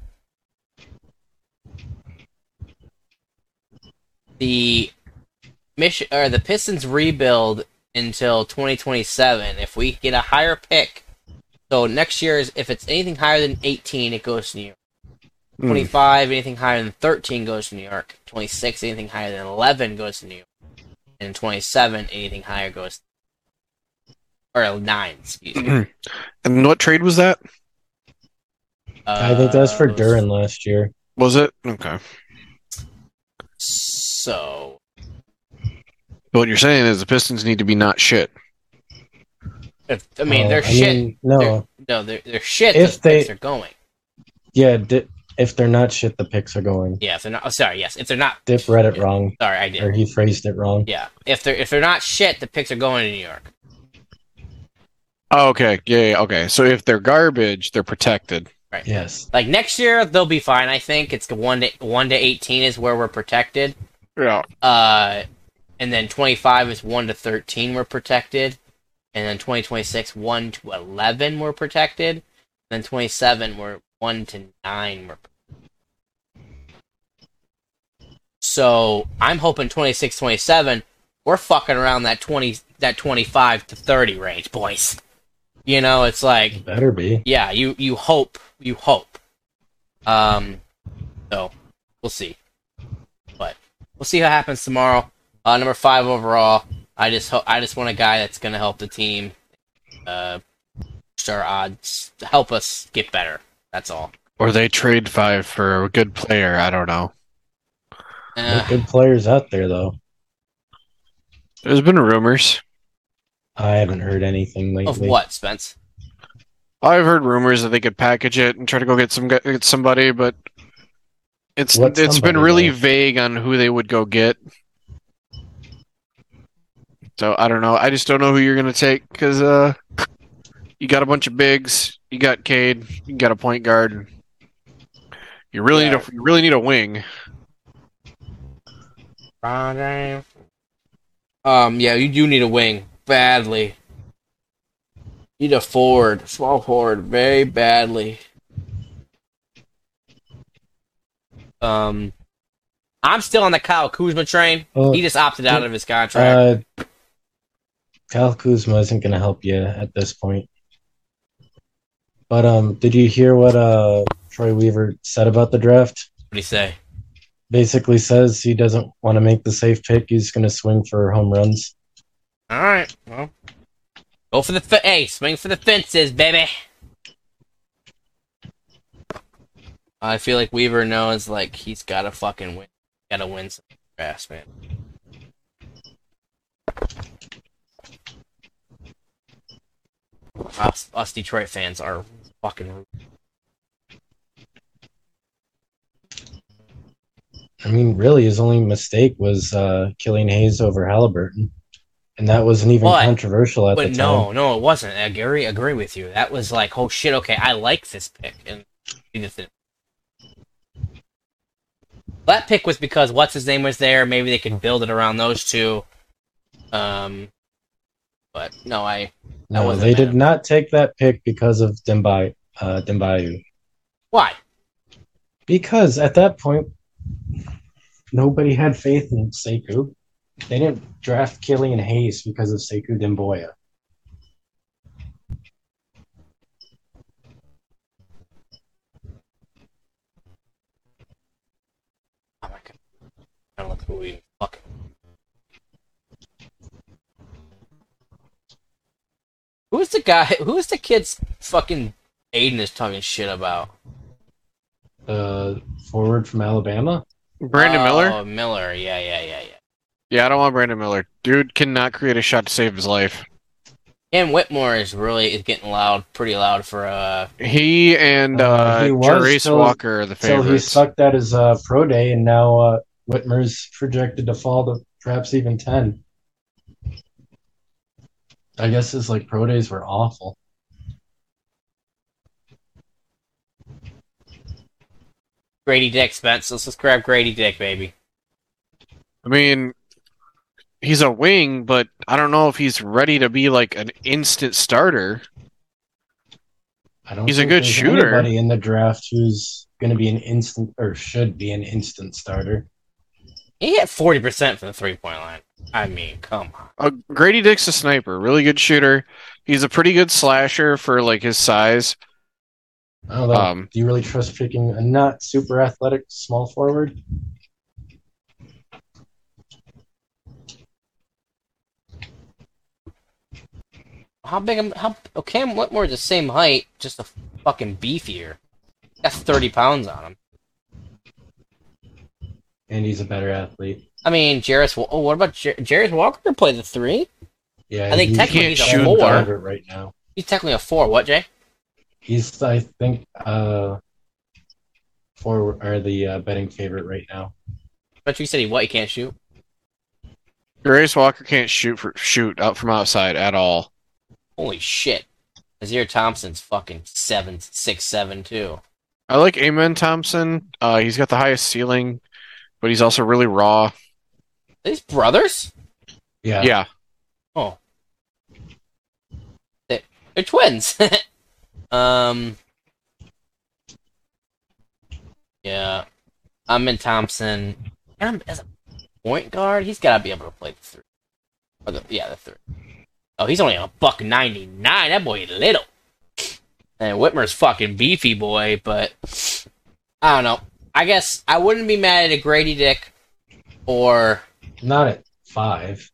[SPEAKER 1] the mission or the Pistons rebuild until 2027. If we get a higher pick, so next year is if it's anything higher than 18, it goes to New York.
[SPEAKER 3] Hmm.
[SPEAKER 1] 25, anything higher than 13 goes to New York. 26, anything higher than 11 goes to New York. And 27, anything higher goes. Or 9, excuse me.
[SPEAKER 3] And what trade was that?
[SPEAKER 2] I think that was for
[SPEAKER 1] Uh,
[SPEAKER 2] Duren last year.
[SPEAKER 3] Was it okay?
[SPEAKER 1] So,
[SPEAKER 3] What you're saying is the Pistons need to be not shit.
[SPEAKER 1] if, I mean,
[SPEAKER 2] Oh,
[SPEAKER 1] they're shit.
[SPEAKER 2] mean, no,
[SPEAKER 1] They're- no, they're, they're shit.
[SPEAKER 2] If
[SPEAKER 1] If
[SPEAKER 2] they-
[SPEAKER 1] they, are going.
[SPEAKER 2] yeah. Di- if they're not shit, the picks are going.
[SPEAKER 1] Yeah, if they're not. Oh, sorry, yes. If they're not.
[SPEAKER 2] Dip read it wrong,
[SPEAKER 1] Sorry, I did.
[SPEAKER 2] or he phrased it wrong.
[SPEAKER 1] Yeah, if they're if they're not shit, the picks are going to New York.
[SPEAKER 3] Oh, okay, yeah, yeah, okay. So if they're garbage, they're protected.
[SPEAKER 1] Right.
[SPEAKER 2] Yes.
[SPEAKER 1] Like next year, they'll be fine. I think it's one to one to eighteen is where we're protected.
[SPEAKER 3] Yeah.
[SPEAKER 1] Uh, and then twenty five is one to thirteen we're protected, and then twenty twenty six one to eleven we're protected, and then twenty seven we're one to nine we're. So I'm hoping 26, 27, we're fucking around that twenty that twenty five to thirty range, boys. You know, it's like
[SPEAKER 2] Better be.
[SPEAKER 1] yeah, you you hope you hope. Um, so we'll see, but we'll see what happens tomorrow. Uh, number five overall. I just ho- I just want a guy that's gonna help the team, uh, boost our odds, help us get better. That's all.
[SPEAKER 3] Or they trade five for a good player. I don't know.
[SPEAKER 1] Uh,
[SPEAKER 2] are good players out there, though.
[SPEAKER 3] There's been rumors.
[SPEAKER 2] I haven't heard anything lately.
[SPEAKER 1] of what, Spence?
[SPEAKER 3] I've heard rumors that they could package it and try to go get some get somebody, but it's
[SPEAKER 2] What
[SPEAKER 3] it's been really
[SPEAKER 2] though?
[SPEAKER 3] vague on who they would go get. So I don't know. I just don't know who you're gonna take because uh, you got a bunch of bigs. You got Cade. You got a point guard. You really
[SPEAKER 1] Yeah.
[SPEAKER 3] need a you really need a wing.
[SPEAKER 1] Um, yeah, you do need a wing badly. You need a forward, small forward, very badly. Um, I'm still on the Kyle Kuzma train.
[SPEAKER 2] Well,
[SPEAKER 1] He just opted out of his contract.
[SPEAKER 2] uh, Kyle Kuzma isn't going to help you at this point. But um, did you hear what uh Troy Weaver said about the draft?
[SPEAKER 1] what do you say?
[SPEAKER 2] Basically says he doesn't want to make the safe pick. He's going to swing for home runs.
[SPEAKER 1] All right, well, go for the fe- hey, swing for the fences, baby. I feel like Weaver knows like he's got to fucking win. Got to win some grass, man. Us, us Detroit fans are fucking.
[SPEAKER 2] I mean, really, his only mistake was uh, killing Hayes over Halliburton, and that wasn't even
[SPEAKER 1] but,
[SPEAKER 2] controversial at the time.
[SPEAKER 1] No, no, it wasn't. I agree, agree with you. That was like, oh shit, okay, I like this pick, and that pick was because what's his name was there. Maybe they could build it around those two. Um, but no, I
[SPEAKER 2] No, they did not take that pick because of Dembai, uh, Dembayu.
[SPEAKER 1] why?
[SPEAKER 2] Because at that point, nobody had faith in Sekou. They didn't draft Killian Hayes because of Sekou Doumbouya.
[SPEAKER 1] Oh my god, I don't know who even fucking. Who's the guy? Who's the kid's fucking Aiden is talking shit about?
[SPEAKER 2] The forward from Alabama.
[SPEAKER 3] Brandon Miller?
[SPEAKER 1] Oh, Miller. Yeah, yeah, yeah, yeah.
[SPEAKER 3] Yeah, I don't want Brandon Miller. Dude cannot create a shot to save his life.
[SPEAKER 1] And Whitmore is really is getting loud, pretty loud for uh.
[SPEAKER 3] He and
[SPEAKER 2] Uh,
[SPEAKER 3] uh,
[SPEAKER 2] he was till-
[SPEAKER 3] Walker are the
[SPEAKER 2] So he sucked at his uh, pro day, and now uh, Whitmore's projected to fall to perhaps even ten. I guess his like pro days were awful.
[SPEAKER 1] Grady Dick, Spence. Let's just grab Grady Dick, baby.
[SPEAKER 3] I mean, he's a wing, but I don't know if he's ready to be like an instant starter.
[SPEAKER 2] I don't.
[SPEAKER 3] He's a good shooter.
[SPEAKER 2] Anybody in the draft who's going to be an instant or should be an instant starter?
[SPEAKER 1] He hit forty percent from the three point line. I mean, come on.
[SPEAKER 3] Uh, Grady Dick's a sniper, really good shooter. He's a pretty good slasher for like his size.
[SPEAKER 2] I don't know.
[SPEAKER 3] Um,
[SPEAKER 2] Do you really trust picking a not super athletic small forward?
[SPEAKER 1] How big? am- How? Oh, Cam Whitmore's the same height, just a fucking beefier. Got thirty pounds on him.
[SPEAKER 2] And he's a better athlete.
[SPEAKER 1] I mean, Jarace. Wa- Oh, what about Jar- Jarace Walker? Play the three.
[SPEAKER 2] Yeah,
[SPEAKER 1] I think
[SPEAKER 2] he's
[SPEAKER 1] technically he's a four.
[SPEAKER 2] favorite right now.
[SPEAKER 1] He's technically a four. What, Jay?
[SPEAKER 2] He's, I think, uh, for are the uh, betting favorite right now.
[SPEAKER 1] But you said he what? He can't shoot.
[SPEAKER 3] Jarace Walker can't shoot for shoot out from outside at all.
[SPEAKER 1] Holy shit! Ausar Thompson's fucking seven, six, seven too.
[SPEAKER 3] I like Amen Thompson. Uh, he's got the highest ceiling, but he's also really raw.
[SPEAKER 1] Are these brothers?
[SPEAKER 2] Yeah,
[SPEAKER 3] Yeah,
[SPEAKER 1] Oh, they, they're twins. um, yeah, Amen Thompson. And as a point guard, he's got to be able to play the three. Or the yeah, the three. Oh, he's only a buck ninety nine. That boy little. And Whitmore's fucking beefy boy, but I don't know. I guess I wouldn't be mad at a Grady Dick or
[SPEAKER 2] not at five.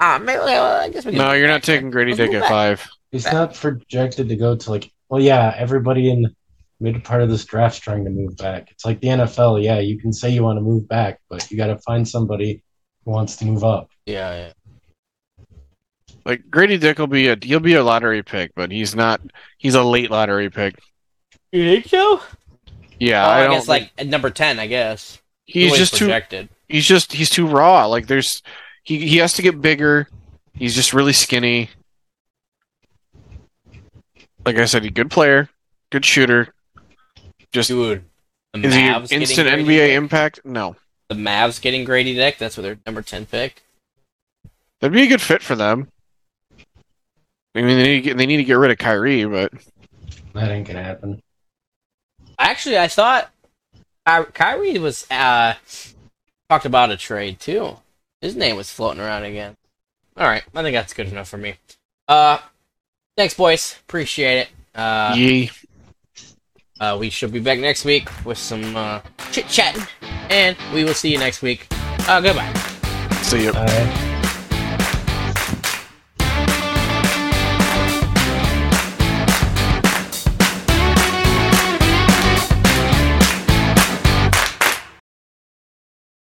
[SPEAKER 1] ah, maybe, well, I guess we
[SPEAKER 3] no, you're not taking Grady Dick at five.
[SPEAKER 2] He's not projected to go to like. Well, yeah, everybody in the mid part of this draft's trying to move back. It's like the NFL. Yeah, you can say you want to move back, but you got to find somebody who wants to move up.
[SPEAKER 1] Yeah, yeah.
[SPEAKER 3] Like Grady Dick will be a he'll be a lottery pick, but he's not. He's a late lottery pick.
[SPEAKER 1] You think so?
[SPEAKER 3] Yeah,
[SPEAKER 1] oh,
[SPEAKER 3] I
[SPEAKER 1] I,
[SPEAKER 3] don't.
[SPEAKER 1] guess like at number ten. I guess
[SPEAKER 3] he's
[SPEAKER 1] The way
[SPEAKER 3] just too. He's just he's too raw. Like there's he he has to get bigger. He's just really skinny. Like I said, he's a good player, good shooter. Just
[SPEAKER 1] Dude, the
[SPEAKER 3] is he
[SPEAKER 1] Mavs getting
[SPEAKER 3] instant
[SPEAKER 1] Grady
[SPEAKER 3] NBA
[SPEAKER 1] Dick?
[SPEAKER 3] impact? No,
[SPEAKER 1] The Mavs getting Grady Dick. That's what their number ten pick.
[SPEAKER 3] that'd be a good fit for them. I mean, they need to get, they need to get rid of Kyrie, but
[SPEAKER 2] That ain't gonna happen.
[SPEAKER 1] Actually, I thought Ky- Kyrie was uh talked about a trade too. His name was floating around again. All right, I think that's good enough for me. Uh, thanks, boys. Appreciate it. Uh,
[SPEAKER 3] yee.
[SPEAKER 1] uh, we should be back next week with some uh, chit chatting, and we will see you next week. Uh, goodbye.
[SPEAKER 3] See you.
[SPEAKER 2] All right.